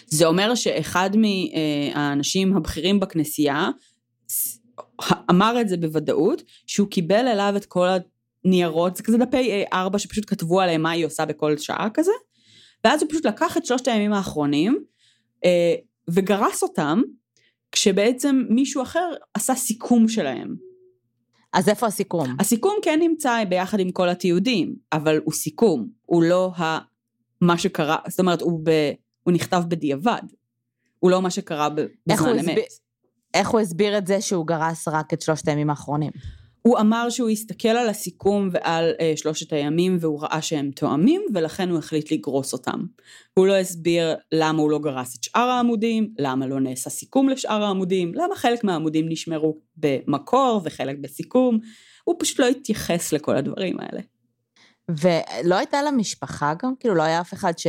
זה אומר שאחד מהאנשים הבכירים בכנסייה אמר את זה בוודאות, שהוא קיבל אליו את כל ניירות, זה כזה דפי A4 שפשוט כתבו עליהם מה היא עושה בכל שעה כזה, ואז הוא פשוט לקח את שלושת הימים האחרונים אה, וגרס אותם, כשבעצם מישהו אחר עשה סיכום שלהם. אז איפה הסיכום? הסיכום כן נמצא ביחד עם כל התיעודים, אבל הוא סיכום, הוא לא ה... מה שקרה, זאת אומרת, הוא, ב... הוא נכתב בדיעבד, הוא לא מה שקרה בזמן אמת. איך הוא הסביר את זה שהוא גרס רק את שלושת הימים האחרונים? הוא אמר שהוא הסתכל על הסיכום ועל אה, שלושת הימים והוא ראה שהם תואמים ולכן הוא החליט לגרוס אותם. הוא לא הסביר למה הוא לא גרס את שאר העמודים, למה לא נעשה סיכום לשאר העמודים, למה חלק מהעמודים נשמרו במקור וחלק בסיכום, הוא פשוט לא התייחס לכל הדברים האלה. ולא הייתה לה משפחה גם? כאילו לא היה אף אחד ש...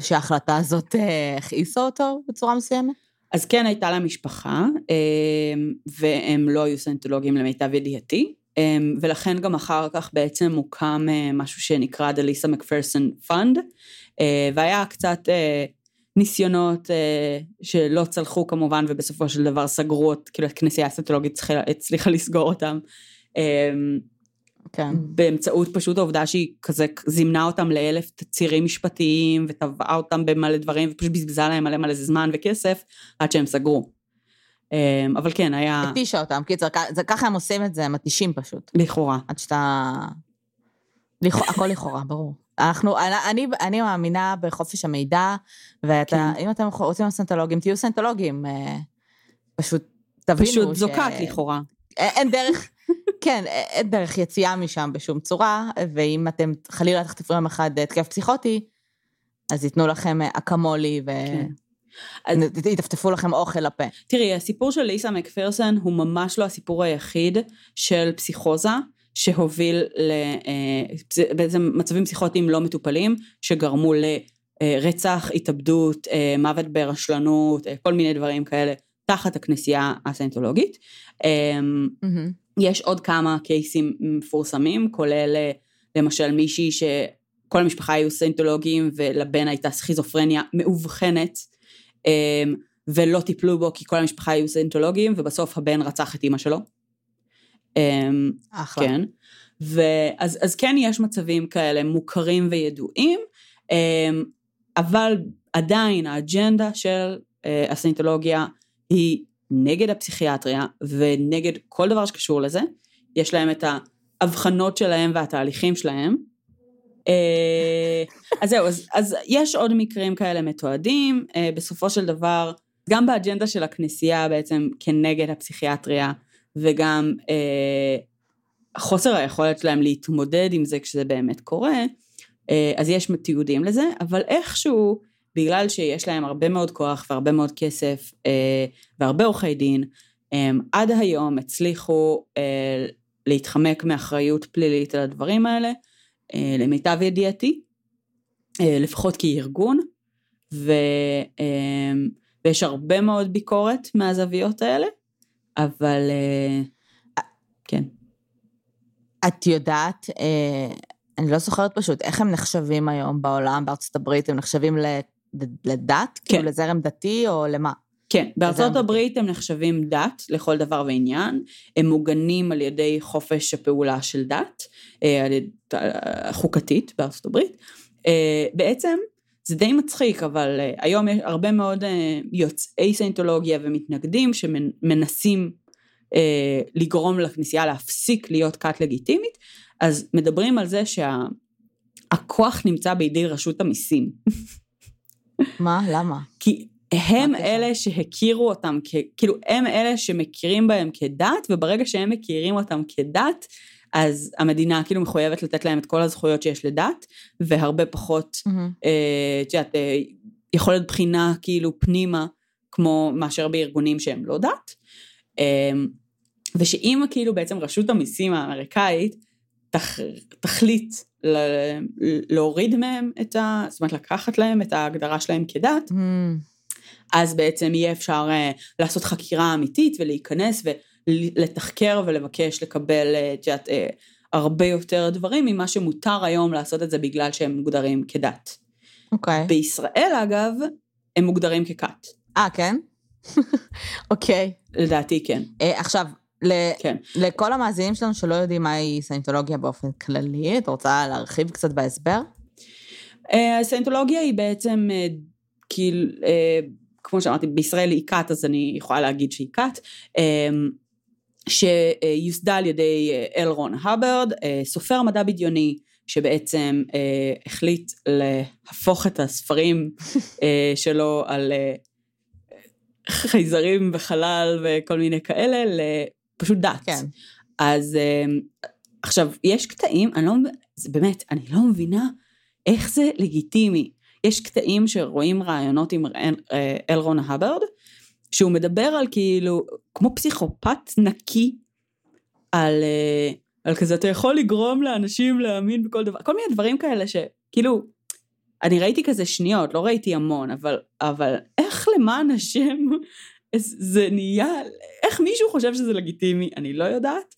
שההחלטה הזאת אה, הכעיסה אותו בצורה מסוימת? אז כן הייתה לה משפחה, אמ, והם לא היו סנטולוגים למיטב ידיעתי, אמ, ולכן גם אחר כך בעצם הוקם אה, משהו שנקרא The McPherson Fund, אה, והיה קצת אה, ניסיונות שלא צלחו כמובן, ובסופו של דבר סגרו, כאילו הכנסייה הסנטולוגית הצליחה לסגור אותם. כן. באמצעות פשוט העובדה שהיא כזה זימנה אותם לאלף תצהירים משפטיים וטבעה אותם במלא דברים ופשוט בזבזה להם מלא מלא זמן וכסף עד שהם סגרו. אמ, אבל כן, היה... התישה אותם, קיצר, ככה הם עושים את זה, הם מתישים פשוט. לכאורה. עד שאתה... הכל לכאורה, ברור. אנחנו, אני, אני מאמינה בחופש המידע, ואתה, כן. אם אתם רוצים להיות סנטולוגים, תהיו סנטולוגים. אה, פשוט תבינו פשוט זוקק לכאורה. אין דרך, כן, אין דרך יציאה משם בשום צורה, ואם אתם חלילה תחטפו יום אחד התקף פסיכוטי, אז ייתנו לכם אקמולי ויטפטפו כן. לכם אוכל לפה. תראי, הסיפור של ליסה מקפרסון הוא ממש לא הסיפור היחיד של פסיכוזה. שהוביל לבעצם אה, מצבים פסיכוטיים לא מטופלים, שגרמו לרצח, התאבדות, אה, מוות ברשלנות, אה, כל מיני דברים כאלה, תחת הכנסייה הסיינטולוגית. Mm-hmm. יש עוד כמה קייסים מפורסמים, כולל אה, למשל מישהי שכל המשפחה היו סיינטולוגים ולבן הייתה סכיזופרניה מאובחנת אמ, ולא טיפלו בו כי כל המשפחה היו סיינטולוגים ובסוף הבן רצח את אימא שלו. אמ, אחלה. כן. ואז אז כן יש מצבים כאלה מוכרים וידועים, אבל עדיין האג'נדה של אה, הסיינטולוגיה היא נגד הפסיכיאטריה ונגד כל דבר שקשור לזה, יש להם את ההבחנות שלהם והתהליכים שלהם, אה, אז זהו, אז, אז יש עוד מקרים כאלה מתועדים, אה, בסופו של דבר, גם באג'נדה של הכנסייה בעצם כנגד הפסיכיאטריה, וגם אה, חוסר היכולת שלהם להתמודד עם זה כשזה באמת קורה, אה, אז יש תיעודים לזה, אבל איכשהו, בגלל שיש להם הרבה מאוד כוח והרבה מאוד כסף אה, והרבה עורכי דין, עד היום הצליחו אה, להתחמק מאחריות פלילית על הדברים האלה, אה, למיטב ידיעתי, אה, לפחות כארגון, ו, אה, ויש הרבה מאוד ביקורת מהזוויות האלה, אבל אה, כן. את יודעת, אה, אני לא זוכרת פשוט, איך הם נחשבים היום בעולם, בארצות הברית, הם נחשבים לדת? כן. כאילו לזרם דתי או למה? כן, בארצות הברית הם נחשבים דת לכל דבר ועניין, הם מוגנים על ידי חופש הפעולה של דת, אה, אה, חוקתית בארצות הברית. אה, בעצם זה די מצחיק, אבל היום יש הרבה מאוד יוצאי סיינטולוגיה ומתנגדים שמנסים לגרום לכנסייה להפסיק להיות כת לגיטימית, אז מדברים על זה שהכוח שה... נמצא בידי רשות המיסים. מה? למה? כי הם אלה שהכירו אותם, כ... כאילו הם אלה שמכירים בהם כדת, וברגע שהם מכירים אותם כדת, אז המדינה כאילו מחויבת לתת להם את כל הזכויות שיש לדת, והרבה פחות, אה, את יודעת, אה, יכולת בחינה כאילו פנימה, כמו מאשר בארגונים שהם לא דת. אה, ושאם כאילו בעצם רשות המיסים האמריקאית תח, תחליט ל, להוריד מהם את ה... זאת אומרת לקחת להם את ההגדרה שלהם כדת, mm. אז בעצם יהיה אפשר uh, לעשות חקירה אמיתית ולהיכנס ולתחקר ולבקש לקבל, אה, את יודעת, uh, הרבה יותר דברים ממה שמותר היום לעשות את זה בגלל שהם מוגדרים כדת. אוקיי. Okay. בישראל אגב, הם מוגדרים ככת. אה, כן? אוקיי. okay. לדעתי כן. Uh, עכשיו, כן. לכל המאזינים שלנו שלא יודעים מהי סיינטולוגיה באופן כללי, את רוצה להרחיב קצת בהסבר? הסיינטולוגיה היא בעצם, כאילו, כמו שאמרתי, בישראל היא כת, אז אני יכולה להגיד שהיא כת, שיוסדה על ידי אה, אל רון הברד, אה, סופר מדע בדיוני, שבעצם אה, החליט להפוך את הספרים שלו על חייזרים בחלל וכל מיני כאלה לפשוט דת. כן. אז עכשיו, יש קטעים, אני לא, זה באמת, אני לא מבינה איך זה לגיטימי יש קטעים שרואים רעיונות עם אלרון הברד, שהוא מדבר על כאילו, כמו פסיכופת נקי, על, אה, על כזה, אתה יכול לגרום לאנשים להאמין בכל דבר, כל מיני דברים כאלה שכאילו, אני ראיתי כזה שניות, לא ראיתי המון, אבל, אבל איך למען השם זה נהיה, איך מישהו חושב שזה לגיטימי, אני לא יודעת.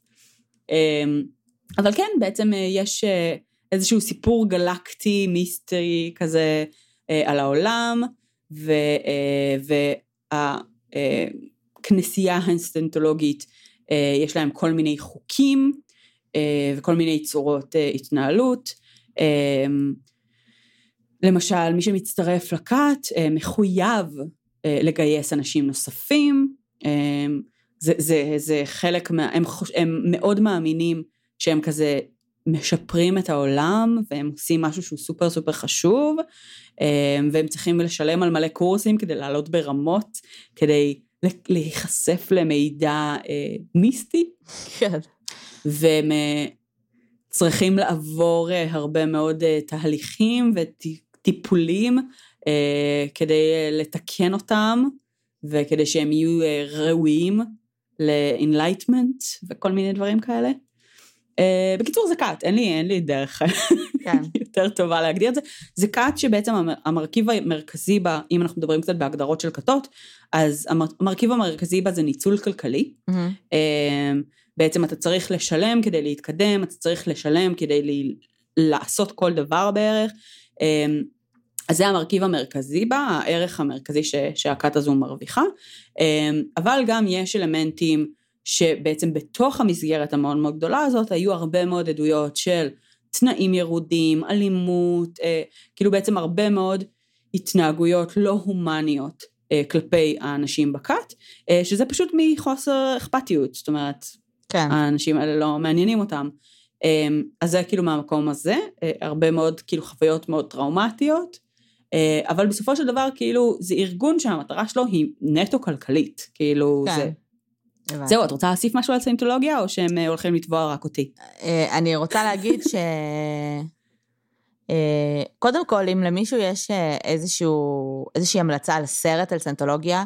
אמ, אבל כן, בעצם אה, יש אה, איזשהו סיפור גלקטי, מיסטרי כזה אה, על העולם, והכנסייה האינסטנטולוגית יש להם כל מיני חוקים וכל מיני צורות התנהלות. למשל, מי שמצטרף לכת מחויב לגייס אנשים נוספים, זה, זה, זה חלק מה... הם, חוש, הם מאוד מאמינים שהם כזה משפרים את העולם והם עושים משהו שהוא סופר סופר חשוב אמ, והם צריכים לשלם על מלא קורסים כדי לעלות ברמות, כדי להיחשף למידע אה, מיסטי. כן. והם אה, צריכים לעבור אה, הרבה מאוד תהליכים וטיפולים כדי לתקן אותם וכדי שהם יהיו ראויים ל-enlightenment וכל מיני דברים כאלה. Uh, בקיצור זה כת, אין לי, אין לי דרך כן. יותר טובה להגדיר את זה. זה כת שבעצם המרכיב המרכזי בה, אם אנחנו מדברים קצת בהגדרות של כתות, אז המרכיב המרכזי בה זה ניצול כלכלי. Mm-hmm. Uh, בעצם אתה צריך לשלם כדי להתקדם, אתה צריך לשלם כדי ל- לעשות כל דבר בערך. Uh, אז זה המרכיב המרכזי בה, הערך המרכזי ש- שהכת הזו מרוויחה. אבל גם יש אלמנטים שבעצם בתוך המסגרת המאוד מאוד גדולה הזאת היו הרבה מאוד עדויות של תנאים ירודים, אלימות, אה, כאילו בעצם הרבה מאוד התנהגויות לא הומניות אה, כלפי האנשים בכת, אה, שזה פשוט מחוסר אכפתיות, זאת אומרת, כן. האנשים האלה לא מעניינים אותם. אמ, אז זה כאילו מהמקום הזה, הרבה מאוד כאילו חוויות מאוד טראומטיות, אבל בסופו של דבר כאילו זה ארגון שהמטרה שלו היא נטו כלכלית, כאילו כן. זה... הבנתי. זהו, את רוצה להוסיף משהו על סיינטולוגיה, או שהם אה, הולכים לתבוע רק אותי? אה, אני רוצה להגיד ש... אה, קודם כל, אם למישהו יש אה, איזשהו, איזושהי המלצה על סרט על סנטולוגיה,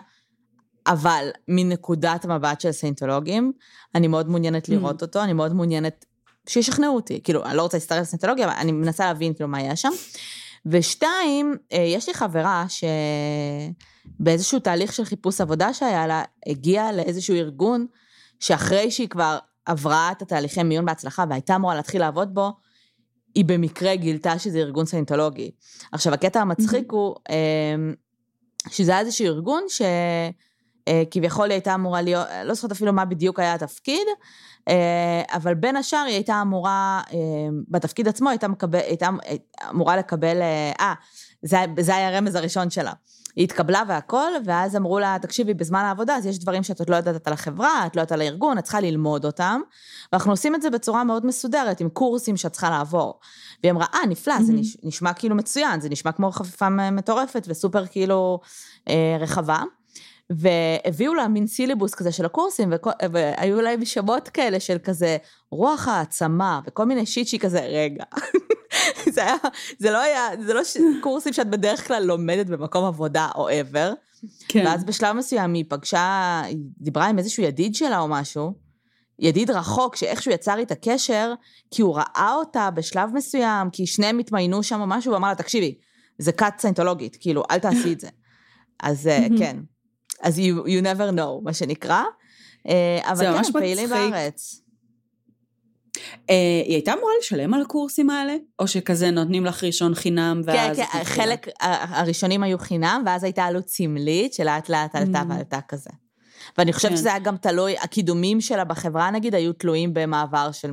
אבל מנקודת המבט של סנטולוגים, אני מאוד מעוניינת Mm. לראות אותו, אני מאוד מעוניינת שישכנעו אותי. כאילו, אני לא רוצה להסתכל על סנטולוגיה, אבל אני מנסה להבין כאילו מה היה שם. ושתיים, אה, יש לי חברה שבאיזשהו תהליך של חיפוש עבודה שהיה לה, הגיעה לאיזשהו ארגון, שאחרי שהיא כבר עברה את התהליכי מיון בהצלחה והייתה אמורה להתחיל לעבוד בו, היא במקרה גילתה שזה ארגון סיינטולוגי. עכשיו, הקטע המצחיק הוא אה, שזה היה איזשהו ארגון שכביכול היא הייתה אמורה להיות, לא זוכרת אפילו מה בדיוק היה התפקיד, אה, אבל בין השאר היא הייתה אמורה, אה, בתפקיד עצמו הייתה, מקבל, הייתה אמורה לקבל, אה, אה, זה, זה היה הרמז הראשון שלה. היא התקבלה והכל, ואז אמרו לה, תקשיבי, בזמן העבודה, אז יש דברים שאת עוד לא יודעת על החברה, את לא יודעת על הארגון, את צריכה ללמוד אותם, ואנחנו עושים את זה בצורה מאוד מסודרת, עם קורסים שאת צריכה לעבור. והיא אמרה, אה, נפלא, זה מהמם. נש- נשמע כאילו מצוין, זה נשמע כמו חפיפה מטורפת וסופר כאילו אה, רחבה. והביאו לה מין סילבוס כזה של הקורסים, וכל, והיו להם שמות כאלה של כזה רוח העצמה, וכל מיני שיט שהיא כזה, רגע. זה היה, זה לא היה, זה לא ש... קורסים שאת בדרך כלל לומדת במקום עבודה או ever. כן. ואז בשלב מסוים היא פגשה, היא דיברה עם איזשהו ידיד שלה או משהו, ידיד רחוק, שאיכשהו יצר איתה קשר, כי הוא ראה אותה בשלב מסוים, כי שניהם התמיינו שם או משהו, ואמר לה, תקשיבי, זה כת סיינטולוגית, כאילו, אל תעשי את זה. אז אה. כן. אז you, you never know, מה שנקרא. אה, אבל כן, פעילים. בארץ. אה, היא הייתה אמורה לשלם על הקורסים האלה? או שכזה נותנים לך ראשון חינם כן, ואז... כן, מתחילה? חלק, הראשונים היו חינם, ואז הייתה עלות סמלית, שלאט לאט עלתה Mm. ועלתה כזה. ואני חושבת כן. שזה היה גם תלוי, הקידומים שלה בחברה נגיד, היו תלויים במעבר של...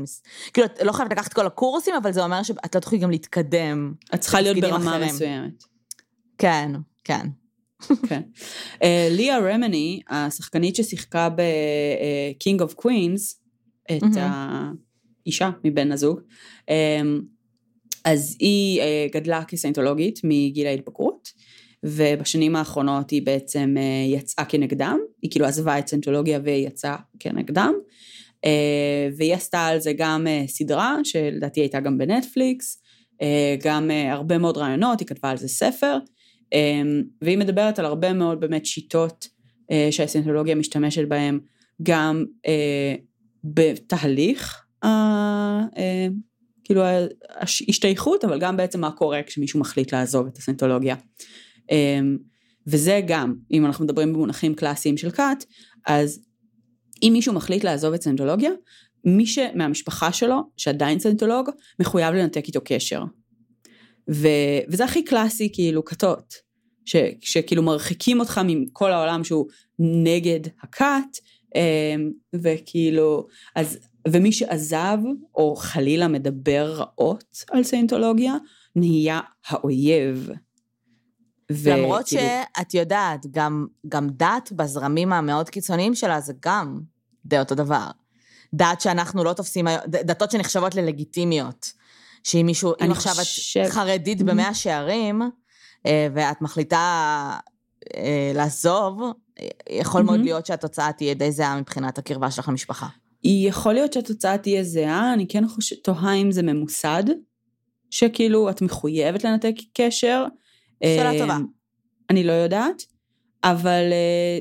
כאילו, את לא חייבת לקחת כל הקורסים, אבל זה אומר שאת לא תוכלי גם להתקדם. את צריכה להיות ברמה אחרים. מסוימת. כן. כן, כן. אה, ליה רמני, השחקנית ששיחקה ב-King of Queens, את. האישה מבן הזוג, אה, אז היא אה, גדלה כסיינטולוגית מגיל ההתבגרות, ובשנים האחרונות היא בעצם אה, יצאה כנגדם, היא כאילו עזבה את סיינטולוגיה ויצאה כנגדם, אה, והיא עשתה על זה גם אה, סדרה, שלדעתי הייתה גם בנטפליקס, אה, גם אה, הרבה מאוד רעיונות, היא כתבה על זה ספר, אה, והיא מדברת על הרבה מאוד באמת שיטות אה, שהסיינטולוגיה משתמשת בהן, גם אה, בתהליך, אה, כאילו ההשתייכות, אבל גם בעצם מה קורה כשמישהו מחליט לעזוב את הסיינטולוגיה. אה, וזה גם, אם אנחנו מדברים במונחים קלאסיים של כת, אז אם מישהו מחליט לעזוב את סיינטולוגיה, מי שמהמשפחה שלו, שעדיין סיינטולוג, מחויב לנתק איתו קשר. ו, וזה הכי קלאסי, כאילו, כתות. ש, שכאילו מרחיקים אותך מכל העולם שהוא נגד הכת, אמ, וכאילו, אז, ומי שעזב, או חלילה מדבר רעות על סיינטולוגיה, נהיה האויב. למרות וכאילו- שאת יודעת, גם, גם דת בזרמים המאוד קיצוניים שלה זה גם די אותו דבר. דת שאנחנו לא תופסים דתות שנחשבות ללגיטימיות. שאם מישהו, אם עכשיו חושב- את חרדית. במאה שערים, אה, ואת מחליטה אה, לעזוב, אה, יכול מאוד. להיות שהתוצאה תהיה די זהה מבחינת הקרבה שלך למשפחה. יכול להיות שהתוצאה תהיה זהה, אני כן חושבת, תוהה אם זה ממוסד, שכאילו את מחויבת לנתק קשר. שאלה טובה. אני לא יודעת, אבל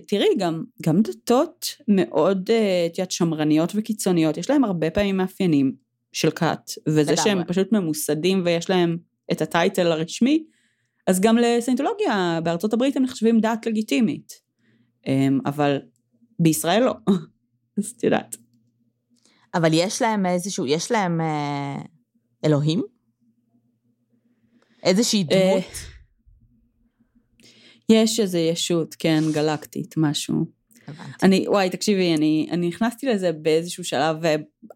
תראי, גם, גם דתות מאוד, את יודעת, שמרניות וקיצוניות, יש להם הרבה פעמים מאפיינים של כת, וזה לגמרי. שהם פשוט ממוסדים ויש להם את הטייטל הרשמי, אז גם לסיינטולוגיה בארצות הברית הם נחשבים דת לגיטימית, אה, אבל בישראל לא, אז את יודעת. אבל יש להם איזשהו, יש להם אה, אלוהים? איזושהי אה, דמות? יש איזה ישות, כן, גלקטית, משהו. הבנתי. אני, וואי, תקשיבי, אני, אני נכנסתי לזה באיזשהו שלב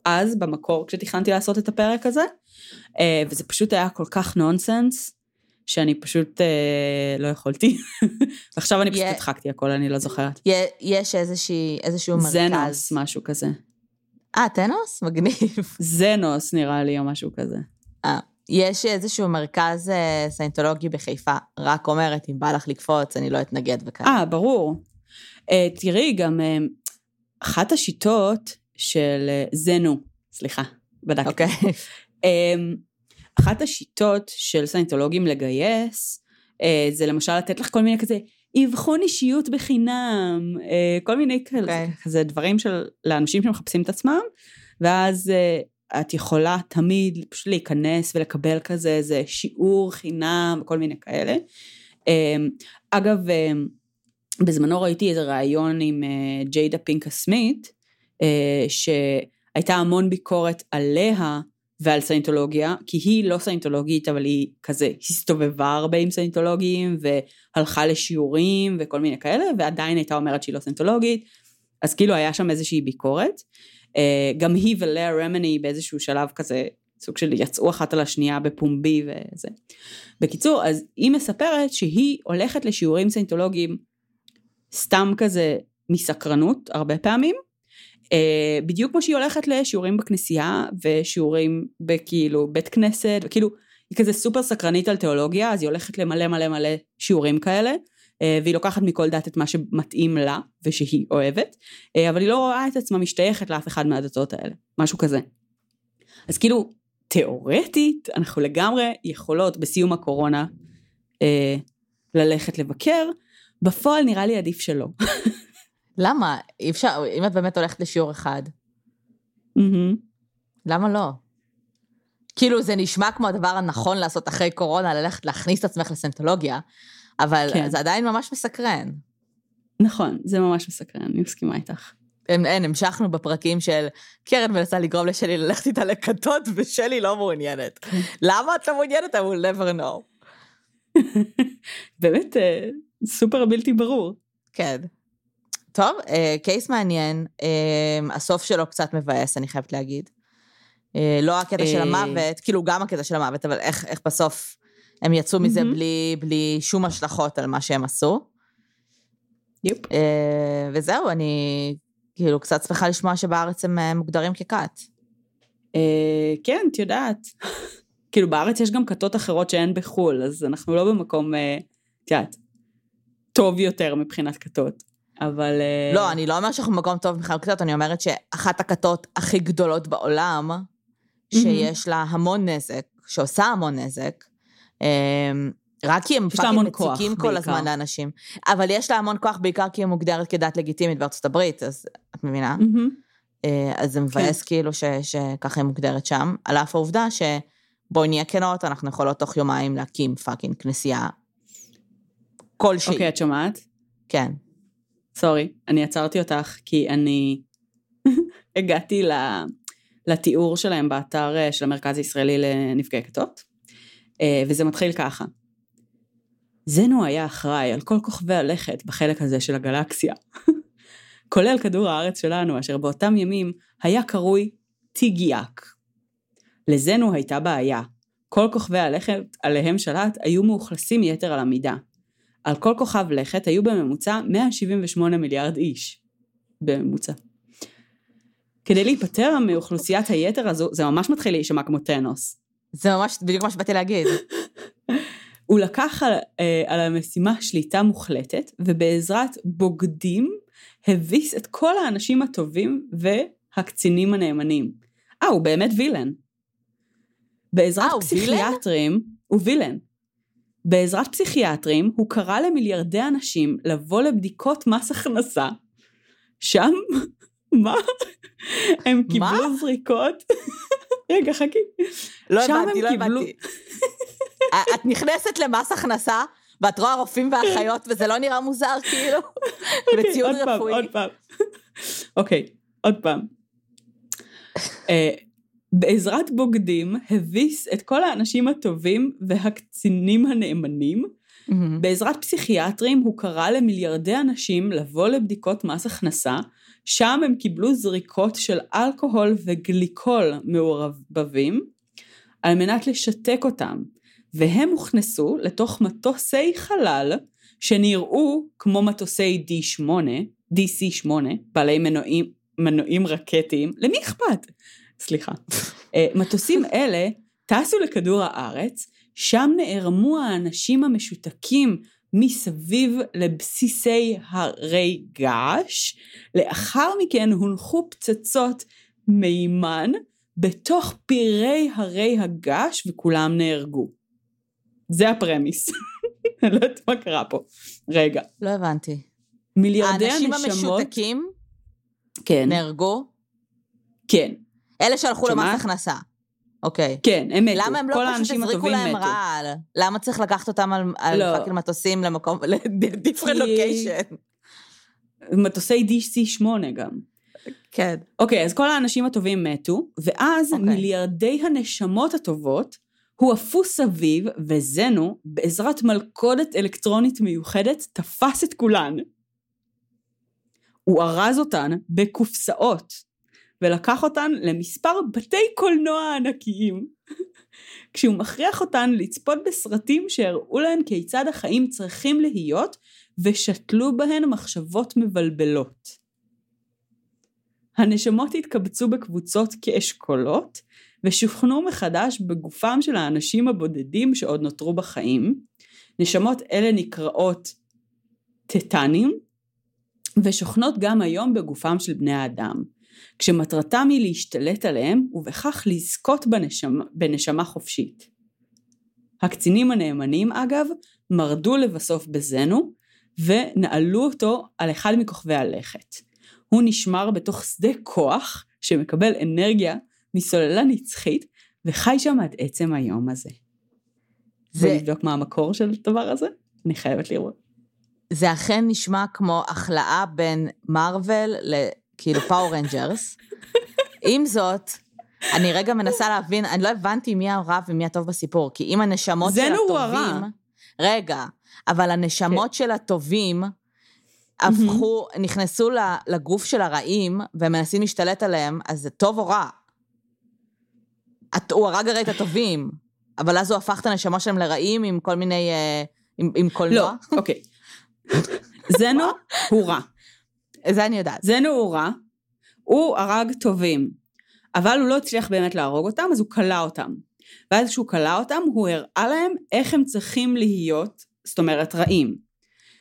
אז, במקור, כשתכננתי לעשות את הפרק הזה, אה, וזה פשוט היה כל כך נונסנס, שאני פשוט אה, לא יכולתי. ועכשיו אני פשוט יה- הדחקתי הכל, אני לא זוכרת. יה- יש איזושהי, איזשהו מרכז. זנוס, משהו כזה. אה, טנוס? מגניב. זנוס נראה לי, או משהו כזה. אה, יש איזשהו מרכז אה, סיינטולוגי בחיפה, רק אומרת, אם בא לך לקפוץ, אני לא אתנגד וכאלה. אה, ברור. אה, תראי, גם אה, אחת השיטות של אה, זנו, סליחה, בדקתי. אוקיי. אמ, אחת השיטות של סיינטולוגים לגייס, זה למשל לתת לך כל מיני כזה אבחון אישיות בחינם, כל מיני כאלה, אוקיי. כזה דברים של, לאנשים שמחפשים את עצמם, ואז את יכולה תמיד פשוט להיכנס ולקבל כזה איזה שיעור חינם וכל מיני כאלה. אגב, בזמנו ראיתי איזה ראיון עם אה, ג'יידה פינקה סמית, אה, שהייתה המון ביקורת עליה ועל סיינטולוגיה, כי היא לא סיינטולוגית, אבל היא כזה הסתובבה הרבה עם סיינטולוגים, והלכה לשיעורים וכל מיני כאלה, ועדיין הייתה אומרת שהיא לא סיינטולוגית, אז כאילו היה שם איזושהי ביקורת. אה, גם היא ולאה רמני באיזשהו שלב כזה, סוג של יצאו אחת על השנייה בפומבי וזה. בקיצור, אז היא מספרת שהיא הולכת לשיעורים סיינטולוגיים סתם כזה מסקרנות הרבה פעמים, אה, בדיוק כמו שהיא הולכת לשיעורים בכנסייה ושיעורים בכאילו בית כנסת, וכאילו היא כזה סופר סקרנית על תיאולוגיה, אז היא הולכת למלא מלא מלא שיעורים כאלה, אה, והיא לוקחת מכל דת את מה שמתאים לה ושהיא אוהבת, אה, אבל היא לא רואה את עצמה משתייכת לאף אחד מהדתות האלה, משהו כזה. אז כאילו, תיאורטית, אנחנו לגמרי יכולות בסיום הקורונה ללכת לבקר, בפועל נראה לי עדיף שלא. למה? אי אפשר, אם את באמת הולכת לשיעור אחד, מהמם. למה לא? כאילו, זה נשמע כמו הדבר הנכון לעשות אחרי קורונה, ללכת להכניס את עצמך לסנטולוגיה, אבל כן. זה עדיין ממש מסקרן. נכון, זה ממש מסקרן, אני מסכימה איתך. אין, אין, המשכנו בפרקים של קרן מנסה לגרום לשלי ללכת איתה לכתות, ושלי לא מעוניינת. למה את לא מעוניינת? I will never know. באמת אה, סופר בלתי ברור. כן. טוב, אה, קייס מעניין, אה, הסוף שלו קצת מבאס, אני חייבת להגיד. אה, לא הקטע של. המוות, כאילו גם הקטע של המוות, אבל איך, איך בסוף הם יצאו מזה. בלי, בלי שום השלכות על מה שהם עשו. יופ. וזהו, אני כאילו קצת שמחה לשמוע שבארץ הם מוגדרים ככת. כן, את יודעת. כאילו בארץ יש גם כתות אחרות שאין בחו"ל, אז אנחנו לא במקום, את יודעת, טוב יותר מבחינת כתות. אבל... אה, לא, אני לא אומרת שאנחנו במקום טוב מבחינת כתות, אני אומרת שאחת הכתות הכי גדולות בעולם, שיש לה המון נזק, שעושה המון נזק, אמ, רק כי הם כוח, מציקים כל בעיקר. הזמן לאנשים. אבל יש לה המון כוח בעיקר כי היא מוגדרת כדת לגיטימית בארצות הברית, אז את מבינה? אה, אז זה מבאס כאילו ש- שככה היא מוגדרת שם, על אף העובדה שבואי נהיה כנות, אנחנו יכולות תוך יומיים להקים fucking כנסייה כלשהי. אוקיי, את שומעת? כן. sorry, אני עצרתי אותך כי אני הגעתי ל- לתיאור שלהם באתר אה, של המרכז הישראלי לנפגעי כתות, אה, וזה מתחיל ככה. זנו היה אחראי על כל כוכבי הלכת בחלק הזה של הגלקסיה, כולל כדור הארץ שלנו, אשר באותם ימים היה קרוי טיגיאק. לזנו הייתה בעיה, כל כוכבי הלכת עליהם שלט היו מאוכלסים יתר על המידה. על כל כוכב לכת היו בממוצע 178 מיליארד איש. בממוצע. כדי להיפטר מאוכלוסיית היתר הזו, זה ממש מתחיל להישמע כמו טנוס. זה ממש בדיוק מה שבאתי להגיד. הוא לקח על, אה, על המשימה שליטה מוחלטת, ובעזרת בוגדים הביס את כל האנשים הטובים והקצינים הנאמנים. אה, הוא באמת וילן. בעזרת אה, הוא וילן? פסיכיאטרים, הוא וילן. בעזרת פסיכיאטרים, הוא קרא למיליארדי אנשים לבוא לבדיקות מס הכנסה. שם, מה? הם קיבלו זריקות. רגע, חכי. לא הבנתי, לא הבנתי. את נכנסת למס הכנסה, ואת רואה רופאים ואחיות, וזה לא נראה מוזר, כאילו? וציוד אוקיי, עוד פעם, רפואי. עוד פעם. אוקיי, עוד פעם. בעזרת בוגדים הביס את כל האנשים הטובים והקצינים הנאמנים. מהמם. בעזרת פסיכיאטרים הוא קרא למיליארדי אנשים לבוא לבדיקות מס הכנסה, שם הם קיבלו זריקות של אלכוהול וגליקול מעורבבים, על מנת לשתק אותם, והם הוכנסו לתוך מטוסי חלל שנראו כמו מטוסי D8, DC8, בעלי מנועים, מנועים רקטיים, למי אכפת? סליחה. אה, מטוסים אלה טסו לכדור הארץ, שם נערמו האנשים המשותקים מסביב לבסיסי הרי געש, לאחר מכן הונחו פצצות מימן בתוך פירי הרי הגעש וכולם נהרגו. זה ה premise. אני לא יודעת מה קרה פה. רגע. לא הבנתי. מיליארדי האנשים הנשמות... המשותקים כן, נהרגו? כן, אלה שהלכו? למס הכנסה. אוקיי. כן, הם מתו. למה הם לא פשוט הזריקו להם. רעל? למה צריך לקחת אותם על- על לא. fucking מטוסים למקום, ל different location? מטוסי DC-8 גם. כן. אוקיי, אז כל האנשים הטובים מתו, ואז אוקיי. מיליארדי הנשמות הטובות הועפו סביב, וזנו, בעזרת מלכודת אלקטרונית מיוחדת, תפס את כולן. הוא ארז אותן בקופסאות, ולקח אותן למספר בתי קולנוע ענקיים. כשהוא מכריח אותן לצפות בסרטים שהראו להן כיצד החיים צריכים להיות, ושתלו בהן מחשבות מבלבלות. הנשמות התקבצו בקבוצות כאשכולות, ושוכנו מחדש בגופם של האנשים הבודדים שעוד נותרו בחיים. נשמות אלה נקראות טטנים, ושוכנות גם היום בגופם של בני האדם, כשמטרתם היא להשתלט עליהם, ובכך לזכות בנשמה, בנשמה חופשית. הקצינים הנאמנים, אגב, מרדו לבסוף בזנו, ונעלו אותו על אחד מכוכבי הלכת. הוא נשמר בתוך שדה כוח שמקבל אנרגיה מסוללה נצחית, וחי שם עד עצם היום הזה. זה- בואי נבדוק מה המקור של הדבר הזה, אני חייבת לראות. זה אכן נשמע כמו הכלאה בין Marvel לכאילו Power Rangers. עם זאת, אני רגע מנסה להבין, אני לא הבנתי מי הרע ומי הטוב בסיפור, כי אם הנשמות של זנו הוא הטובים... הרע. רגע, אבל הנשמות של הטובים הפכו, נכנסו לגוף של הרעים, והם מנסים להשתלט עליהם, אז זה טוב או רע? הוא הרג הרי את הטובים, אבל אז הוא הפך את הנשמה שלהם לרעים עם כל מיני... אה, עם, עם לא, קולנוע? אוקיי. זנו הוא רע. זה אני יודעת. הוא רע, הוא הרג טובים, אבל הוא לא הצליח באמת להרוג אותם, אז הוא כלא אותם. ואז כשהוא כלא אותם, הוא הראה להם איך הם צריכים להיות, זאת אומרת רעים.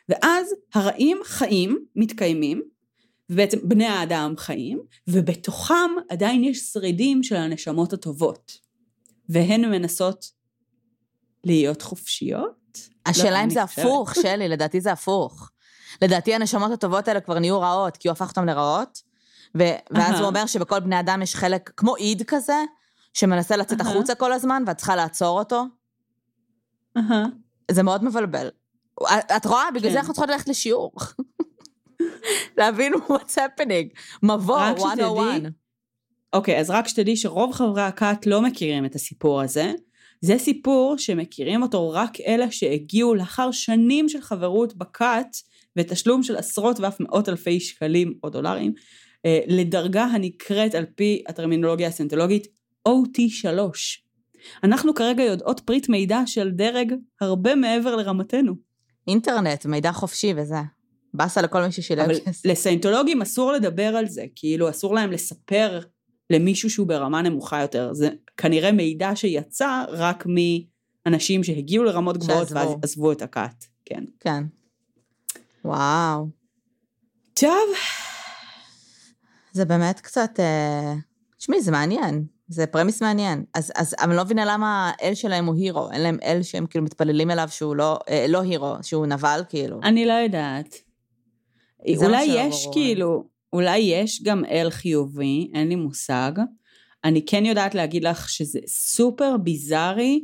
ואז הרעים חיים, מתקיימים, ובעצם בני האדם חיים, ובתוכם עדיין יש שרידים של הנשמות הטובות. והן מנסות להיות חופשיות. השאלה לא, אם זה חושבת. הפוך, שלי, לדעתי זה הפוך. לדעתי הנשמות הטובות האלה כבר נהיו רעות, כי הוא הפך אותן לרעות, ו- ואז. הוא אומר שבכל בני אדם יש חלק, כמו איד כזה, שמנסה לצאת. החוצה כל הזמן, ואת צריכה לעצור אותו. זה מאוד מבלבל. את- רואה? בגלל כן. זה אנחנו צריכות ללכת לשיעור. להבין what's happening. מבוא, רק שתדעי, 101. אוקיי, אז רק שתדעי שרוב חברי הכת לא מכירים את הסיפור הזה. זה סיפור שמכירים אותו רק אלה שהגיעו לאחר שנים של חברות בכת ותשלום של עשרות ואף מאות אלפי שקלים או דולרים אה, לדרגה הנקראת על פי הטרמינולוגיה הסנטולוגית OT3. אנחנו כרגע יודעות פריט מידע של דרג הרבה מעבר לרמתנו. אינטרנט, מידע חופשי וזה. באסה לכל מי ששילם אבל. לסיינטולוגים אסור לדבר על זה, כאילו אסור להם לספר למישהו שהוא ברמה נמוכה יותר. זה כנראה מידע שיצא רק מאנשים שהגיעו לרמות גבוהות שעזבו. ואז עזבו את הכת. כן. כן. וואו. טוב, זה באמת קצת... אה, תשמעי, זה מעניין. זה פרמיס מעניין. אז, אז אני לא מבינה למה האל שלהם הוא הירו. אין להם אל שהם כאילו מתפללים אליו שהוא לא... אה, לא הירו, שהוא נבל כאילו. אני לא יודעת. אולי יש ברור. כאילו, אולי יש גם אל חיובי, אין לי מושג. אני כן יודעת להגיד לך שזה סופר ביזארי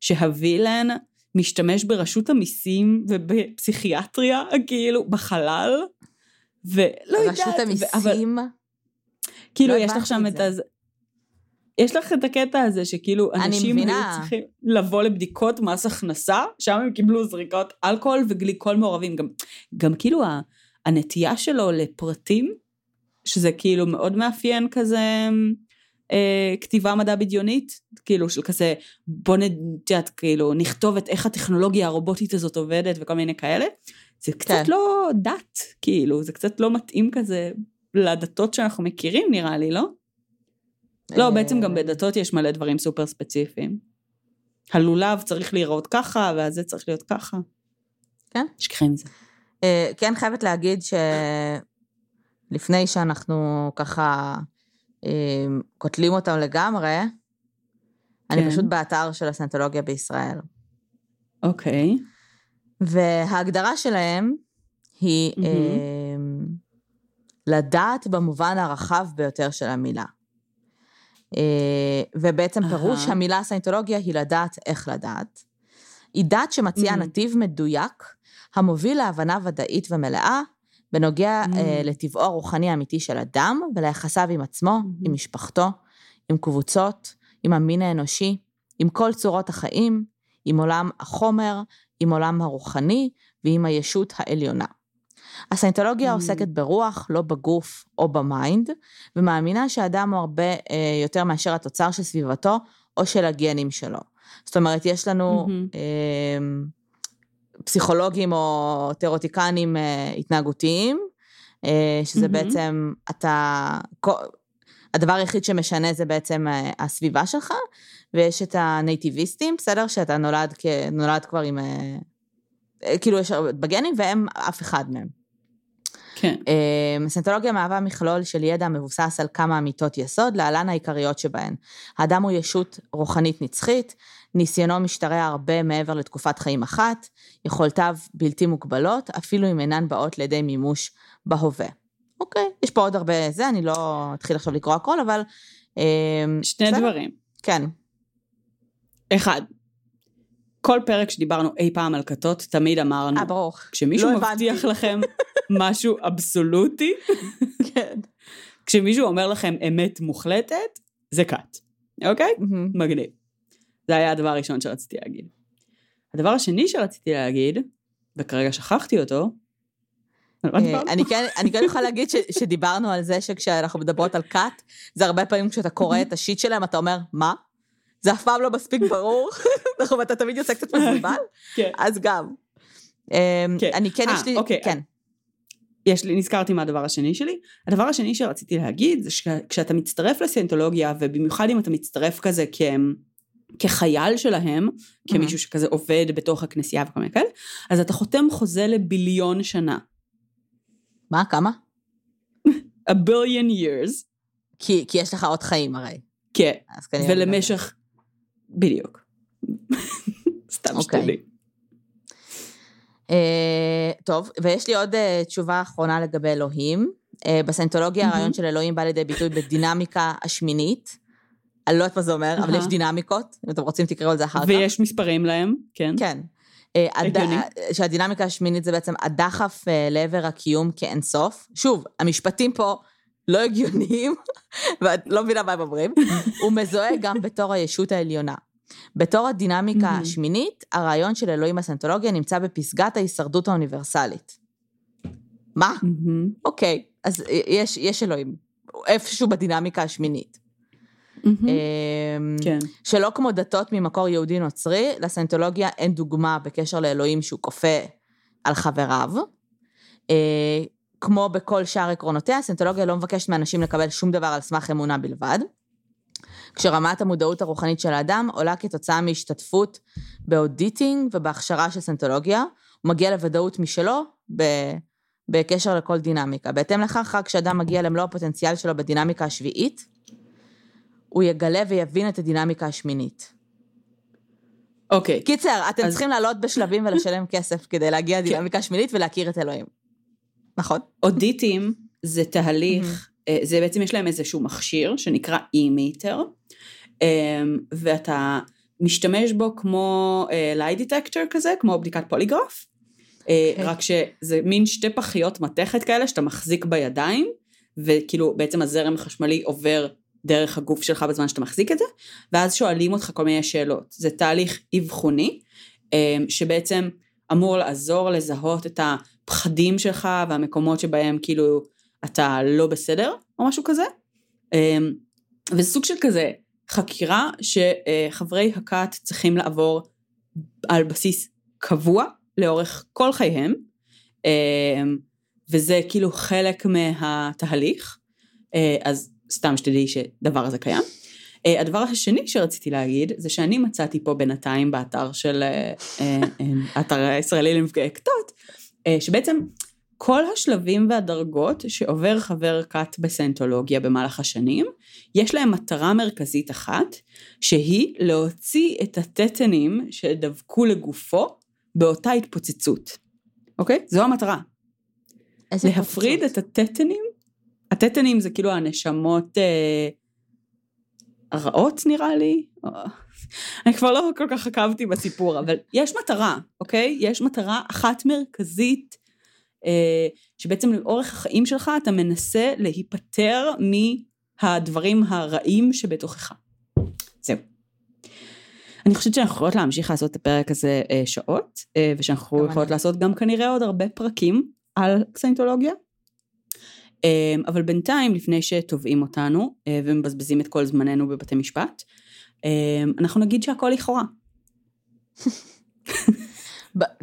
שהווילן משתמש ברשות המיסים ובפסיכיאטריה, כאילו, בחלל. ולא יודעת. רשות ו- אבל המיסים... כאילו, לא יש לך שם את. הז... יש לך את הקטע הזה שכאילו אנשים היו. צריכים לבוא לבדיקות מס הכנסה, שם הם קיבלו זריקות אלכוהול וגליקול מעורבים. גם, גם כאילו ה- הנטייה שלו לפרטים, שזה כאילו מאוד מאפיין כזה אה, כתיבה מדע בדיונית, כאילו של כזה בוא נ... את יודעת, כאילו נכתוב את איך הטכנולוגיה הרובוטית הזאת עובדת וכל מיני כאלה. זה קצת כן. לא דת, כאילו, זה קצת לא מתאים כזה לדתות שאנחנו מכירים נראה לי, לא? לא, בעצם גם אה, בדתות יש מלא דברים סופר ספציפיים. הלולב צריך להיראות ככה, והזה צריך להיות ככה. כן. שכחי מזה. אה, כן חייבת להגיד שלפני שאנחנו ככה אה, קוטלים אותם לגמרי, אני כן. פשוט באתר של הסנטולוגיה בישראל. אוקיי. וההגדרה שלהם היא מהמם. אה, לדעת במובן הרחב ביותר של המילה. אה, ובעצם פירוש אהה. המילה סיינטולוגיה היא לדעת איך לדעת. היא דת שמציעה Mm. נתיב מדויק, המוביל להבנה ודאית ומלאה, בנוגע Mm. אה, לטבעו הרוחני האמיתי של אדם וליחסיו עם עצמו, Mm-hmm. עם משפחתו, עם קבוצות, עם המין האנושי, עם כל צורות החיים, עם עולם החומר, עם עולם הרוחני ועם הישות העליונה. הסיינטולוגיה Mm. עוסקת ברוח, לא בגוף או ב mind, ומאמינה שהאדם הוא הרבה אה, יותר מאשר התוצר של סביבתו או של הגנים שלו. זאת אומרת, יש לנו מהמם. אה, פסיכולוגים או תיאורטיקנים אה, התנהגותיים, אה, שזה מהמם. בעצם, אתה, הדבר היחיד שמשנה זה בעצם אה, הסביבה שלך, ויש את הנייטיביסטים, בסדר? שאתה נולד, כ, נולד כבר עם, כאילו יש בגנים, והם אף אחד מהם. כן. סנטולוגיה מהווה מכלול של ידע מבוסס על כמה אמיתות יסוד, להלן העיקריות שבהן. האדם הוא ישות רוחנית נצחית, ניסיונו משתרע הרבה מעבר לתקופת חיים אחת, יכולתיו בלתי מוגבלות, אפילו אם אינן באות לידי מימוש בהווה. אוקיי, יש פה עוד הרבה זה, אני לא אתחיל עכשיו לקרוא הכל, אבל... אה, שני בסדר. דברים. כן, אחד, כל פרק שדיברנו אי פעם על כתות, תמיד אמרנו, אה, ברור. כשמישהו לא מבטיח הבנתי. לכם משהו אבסולוטי, כן. כשמישהו אומר לכם אמת מוחלטת, זה כת, אוקיי? מהמם. מגניב. זה היה הדבר הראשון שרציתי להגיד. הדבר השני שרציתי להגיד, וכרגע שכחתי אותו, מה אה? אני כן, אני כן יכולה להגיד ש, שדיברנו על זה שכשאנחנו מדברות על כת, זה הרבה פעמים כשאתה קורא את השיט שלהם, אתה אומר, מה? זה אף פעם לא מספיק ברור, נכון, ואתה תמיד יוצא קצת מבולבל, כן. אז גם. אה, כן. אני כן, אה, יש לי, אוקיי. כן, יש לי, נזכרתי מה הדבר השני שלי. הדבר השני שרציתי להגיד זה שכשאתה מצטרף לסיינטולוגיה, ובמיוחד אם אתה מצטרף כזה כ... כחייל שלהם, כמישהו שכזה עובד בתוך הכנסייה וכל מיני כאלה, אז אתה חותם חוזה לביליון שנה. מה, כמה? a billion years, כי, כי יש לך עוד חיים הרי. כן, לא ולמשך, בדיוק. סתם אוקיי. שתדעי. אה, טוב, ויש לי עוד אה, תשובה אחרונה לגבי אלוהים. אה, בסיינטולוגיה מהמם. הרעיון של אלוהים בא לידי ביטוי בדינמיקה השמינית. אני לא יודעת מה זה אומר, אבל. יש דינמיקות, אם אתם רוצים תקראו על זה אחר כך. ויש מספרים להם, כן. כן. אה, הגיוני. שהדינמיקה השמינית זה בעצם הדחף אה, לעבר הקיום כאינסוף. שוב, המשפטים פה לא הגיוניים, ואת לא מבינה מה הם אומרים. הוא מזוהה גם בתור הישות העליונה. בתור הדינמיקה. השמינית, הרעיון של אלוהים בסנטולוגיה נמצא בפסגת ההישרדות האוניברסלית. מה? אוקיי, אז יש אלוהים. איפשהו בדינמיקה השמינית. מהמם. אמ, כן. שלא כמו דתות ממקור יהודי נוצרי, לסיינטולוגיה אין דוגמה בקשר לאלוהים שהוא כופה על חבריו. אה, כמו בכל שאר עקרונותיה, הסיינטולוגיה לא מבקשת מאנשים לקבל שום דבר על סמך אמונה בלבד. כשרמת המודעות הרוחנית של האדם עולה כתוצאה מהשתתפות באודיטינג ובהכשרה של סיינטולוגיה, הוא מגיע לוודאות משלו ב... בקשר לכל דינמיקה. בהתאם לכך, רק כשאדם מגיע למלוא הפוטנציאל שלו בדינמיקה השביעית, הוא יגלה ויבין את הדינמיקה השמינית. אוקיי. קיצר, אתם אז- צריכים לעלות בשלבים ולשלם כסף כדי להגיע לדינמיקה השמינית ולהכיר את אלוהים. נכון? אודיטים זה תהליך, אה, זה בעצם יש להם איזשהו מכשיר שנקרא e-meter, אה, ואתה משתמש בו כמו אה, lie detector כזה, כמו בדיקת פוליגרף, אה, אוקיי. רק שזה מין שתי פחיות מתכת כאלה שאתה מחזיק בידיים, וכאילו בעצם הזרם החשמלי עובר דרך הגוף שלך בזמן שאתה מחזיק את זה, ואז שואלים אותך כל מיני שאלות. זה תהליך אבחוני, אה, שבעצם אמור לעזור לזהות את הפחדים שלך והמקומות שבהם כאילו אתה לא בסדר, או משהו כזה. אה, וזה סוג של כזה חקירה שחברי הכת צריכים לעבור על בסיס קבוע לאורך כל חייהם, אה, וזה כאילו חלק מהתהליך, אה, אז סתם שתדעי שדבר הזה קיים. אה, הדבר השני שרציתי להגיד, זה שאני מצאתי פה בינתיים באתר של, האתר הישראלי לנפגעי כתות, שבעצם כל השלבים והדרגות שעובר חבר כת בסיינטולוגיה במהלך השנים, יש להם מטרה מרכזית אחת, שהיא להוציא את הטטנים שדבקו לגופו באותה התפוצצות. אוקיי? זו המטרה. להפריד את הטטנים, הטטנים זה כאילו הנשמות אה, הרעות נראה לי, אני כבר לא כל כך עקבתי בסיפור, אבל יש מטרה, אוקיי? יש מטרה אחת מרכזית אה, שבעצם לאורך החיים שלך אתה מנסה להיפטר מהדברים הרעים שבתוכך. זהו. אני חושבת שאנחנו יכולות להמשיך לעשות את הפרק הזה אה, שעות, אה, ושאנחנו יכולות לעשות גם כנראה עוד הרבה פרקים על סיינטולוגיה. אבל בינתיים, לפני שתובעים אותנו ומבזבזים את כל זמננו בבתי משפט, אנחנו נגיד שהכל לכאורה.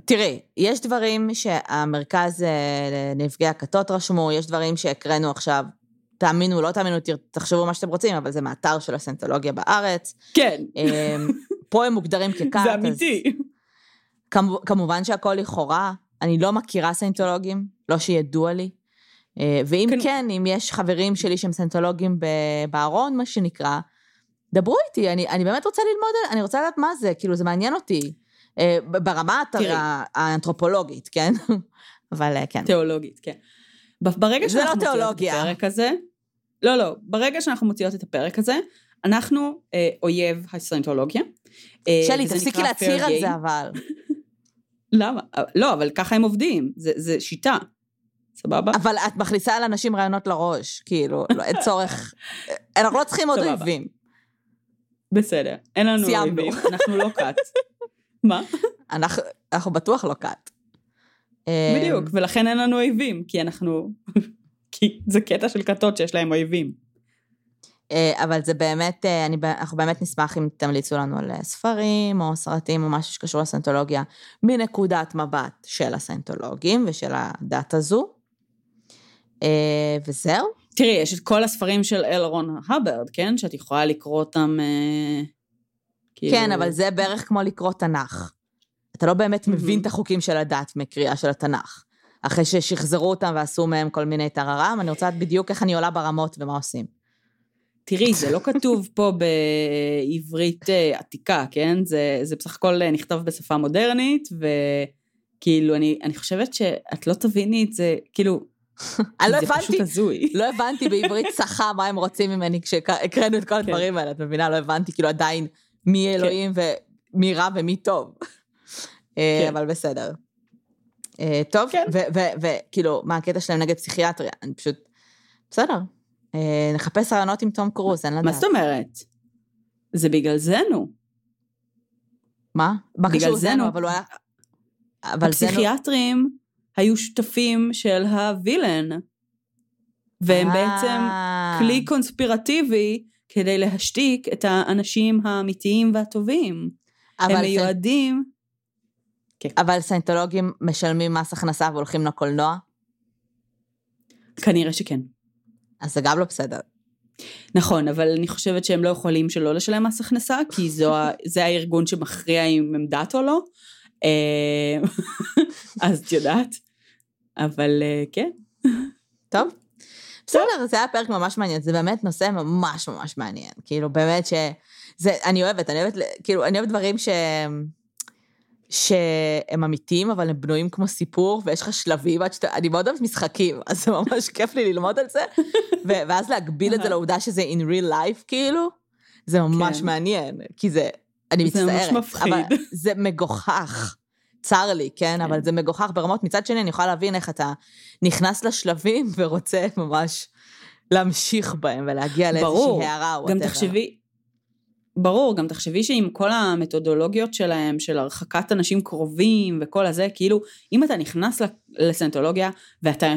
תראי, יש דברים שהמרכז אה, לנפגעי הכתות רשמו, יש דברים שהקראנו עכשיו, תאמינו, לא תאמינו, תחשבו מה שאתם רוצים, אבל זה מאתר של הסנטולוגיה בארץ. כן. אמ, פה הם מוגדרים ככת. זה אמיתי. כמובן שהכל לכאורה, אני לא מכירה סנטולוגים, לא שידוע לי. אה, ואם כן, כן אם יש חברים שלי שהם סנטולוגים בארון, מה שנקרא, דברו איתי, אני, אני באמת רוצה ללמוד, אני רוצה לדעת מה זה, כאילו, זה מעניין אותי. אה, ברמה האנתרופולוגית, כן? אבל אה, כן. תיאולוגית, כן. ברגע שאנחנו לא מוציאות. את הפרק הזה, לא, לא, ברגע שאנחנו מוציאות את הפרק הזה, אנחנו אה, אויב הסטרנטולוגיה. אה, שלי, תפסיקי להצהיר על זה אבל. למה? לא, אבל ככה הם עובדים, זה, זה שיטה. סבבה? אבל את מכניסה לאנשים רעיונות לראש, כאילו, לא, אין צורך, אנחנו לא צריכים עוד אויבים. בסדר, אין לנו. אויבים, אנחנו לא כת. מה? אנחנו, אנחנו בטוח לא כת. בדיוק, אמ, ולכן אין לנו אויבים, כי אנחנו... כי זה קטע של כתות שיש להם אויבים. אה, אבל זה באמת, אה, אני, אנחנו באמת נשמח אם תמליצו לנו על אה, ספרים או סרטים או משהו שקשור לסנטולוגיה מנקודת מבט של הסנטולוגים ושל הדת הזו. וזהו. תראי, יש את כל הספרים של אלרון הברד, כן? שאת יכולה לקרוא אותם כאילו... כן, אבל זה בערך כמו לקרוא תנ"ך. אתה לא באמת מבין את החוקים של הדת מקריאה של התנ"ך. אחרי ששחזרו אותם ועשו מהם כל מיני טררם, אני רוצה לדעת בדיוק איך אני עולה ברמות ומה עושים. תראי, זה לא כתוב פה בעברית אה, עתיקה, כן? זה, זה בסך הכל אה, נכתב בשפה מודרנית, וכאילו, אני, אני חושבת שאת לא תביני את זה, כאילו, אני לא הבנתי, לא הבנתי בעברית צחה מה הם רוצים ממני כשהקראנו את כל כן. הדברים האלה, את מבינה? לא הבנתי, כאילו עדיין מי כן. אלוהים ומי רע ומי טוב. אה, כן. אבל בסדר. אה, טוב. וכאילו, מה הקטע שלהם נגד פסיכיאטריה? אני פשוט... בסדר. אה, נחפש רעיונות עם תום קרוז, אין לדעת. מה זאת אומרת? זה בגלל זנו. מה? מה קשור זנו? אבל הוא היה... הפסיכיאטרים היו שותפים של הווילן, והם בעצם כלי קונספירטיבי כדי להשתיק את האנשים האמיתיים והטובים. הם מיועדים... כן. אבל סיינטולוגים משלמים מס הכנסה והולכים לקולנוע? כנראה שכן. אז זה גם לא בסדר. נכון, אבל אני חושבת שהם לא יכולים שלא לשלם מס הכנסה, כי זו, זה הארגון שמכריע אם הם דת או לא. אה, אז את יודעת. אבל אה, כן. טוב. בסדר, זה היה פרק ממש מעניין, זה באמת נושא ממש ממש מעניין. כאילו, באמת ש... זה, אני אוהבת, אני אוהבת, כאילו, אני אוהבת דברים ש... שהם אמיתיים, אבל הם בנויים כמו סיפור, ויש לך שלבים עד שאתה... אני מאוד אוהבת משחקים, אז זה ממש כיף לי ללמוד על זה, ואז להגביל את זה לעובדה שזה in real life, כאילו, זה ממש כן. מעניין, כי זה... אני מצטערת. זה ממש מפחיד. אבל זה מגוחך. צר לי, כן? כן? אבל זה מגוחך ברמות. מצד שני, אני יכולה להבין איך אתה נכנס לשלבים ורוצה ממש להמשיך בהם ולהגיע לאיזושהי הערה או גם תחשבי, ברור, גם תחשבי שעם כל המתודולוגיות שלהם, של הרחקת אנשים קרובים וכל הזה, כאילו, אם אתה נכנס לסנטולוגיה ואתה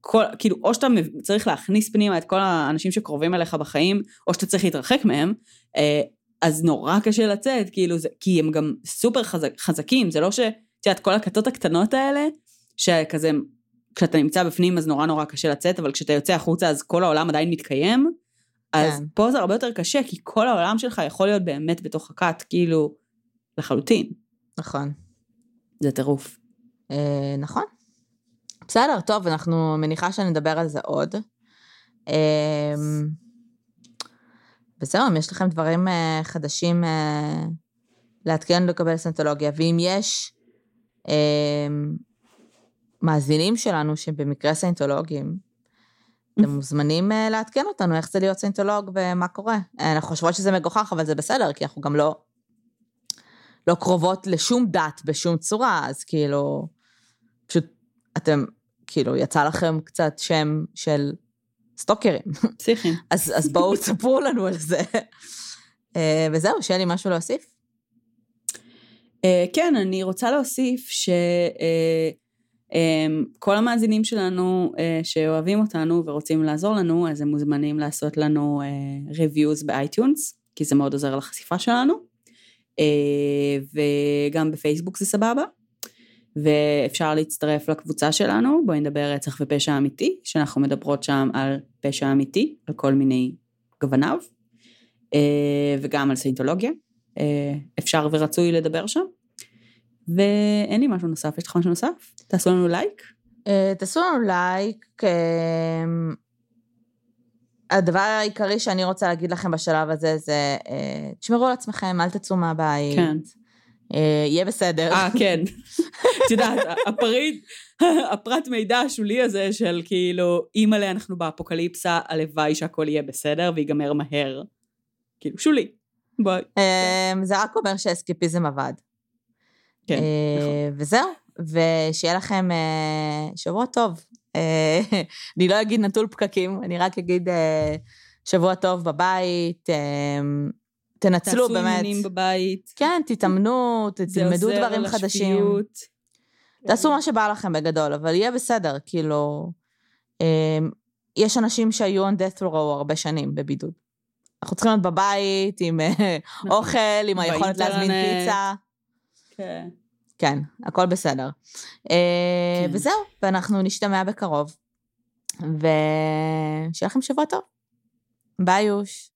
כל, כאילו, או שאתה צריך להכניס פנימה את כל האנשים שקרובים אליך בחיים, או שאתה צריך להתרחק מהם, אה, אז נורא קשה לצאת, כאילו, זה, כי הם גם סופר חזק, חזקים, זה לא ש... את יודעת, כל הכתות הקטנות האלה, שכזה כשאתה נמצא בפנים אז נורא נורא קשה לצאת, אבל כשאתה יוצא החוצה אז כל העולם עדיין מתקיים. אז כן. פה זה הרבה יותר קשה, כי כל העולם שלך יכול להיות באמת בתוך הכת, כאילו, לחלוטין. נכון. זה טירוף. אה, נכון. בסדר, טוב, אנחנו מניחה שנדבר על זה עוד. אה, וזהו, אם יש לכם דברים אה, חדשים אה, לעדכן לקבל סנטולוגיה, ואם יש אה, מאזינים שלנו שבמקרה סיינטולוגים, אתם מוזמנים אה, לעדכן אותנו איך זה להיות סיינטולוג ומה קורה. אנחנו חושבות שזה מגוחך, אבל זה בסדר, כי אנחנו גם לא, לא קרובות לשום דת בשום צורה, אז כאילו, פשוט אתם, כאילו, יצא לכם קצת שם של סטוקרים, פסיכיים. אז, אז בואו תספרו לנו על זה. אה, וזהו, שיהיה לי משהו להוסיף. אה, כן, אני רוצה להוסיף שכל המאזינים שלנו אה, שאוהבים אותנו ורוצים לעזור לנו, אז הם מוזמנים לעשות לנו אה, reviews ב iTunes, כי זה מאוד עוזר לחשיפה שלנו. אה, וגם בפייסבוק זה סבבה. ואפשר להצטרף לקבוצה שלנו, בואי נדבר רצח ופשע אמיתי, שאנחנו מדברות שם על פשע אמיתי, על כל מיני גווניו, אה, וגם על סיינטולוגיה. אה, אפשר ורצוי לדבר שם. ואין לי משהו נוסף, יש לך משהו נוסף? תעשו לנו לייק. אה, תעשו לנו לייק. אה, הדבר העיקרי שאני רוצה להגיד לכם בשלב הזה זה, תשמרו על עצמכם, אל תצאו מהבית. כן. אה, יהיה בסדר. אה, כן. את יודעת, הפריט, הפרט מידע השולי הזה של כאילו, אימא'לה, אנחנו באפוקליפסה, הלוואי שהכל יהיה בסדר ויגמר מהר. כאילו, שולי. בואי. אה, זה רק אומר שאסקפיזם עבד. כן, אה, נכון. וזהו, ושיהיה לכם שבוע טוב. אני לא אגיד נטול פקקים, אני רק אגיד שבוע טוב בבית, תנצלו תעשו באמת. עניינים בבית. כן, תתאמנו, זה תלמדו עוזר דברים חדשים. לשפיות. תעשו מה שבא לכם בגדול, אבל יהיה בסדר, כאילו... אה, יש אנשים שהיו on death row הרבה שנים בבידוד. אנחנו צריכים להיות בבית עם אה, נכון. אוכל, עם היכולת להזמין. פיצה. כן. כן, הכל בסדר. אה, כן. וזהו, ואנחנו נשתמע בקרוב. ושיהיה לכם שבוע טוב. ביי יוש.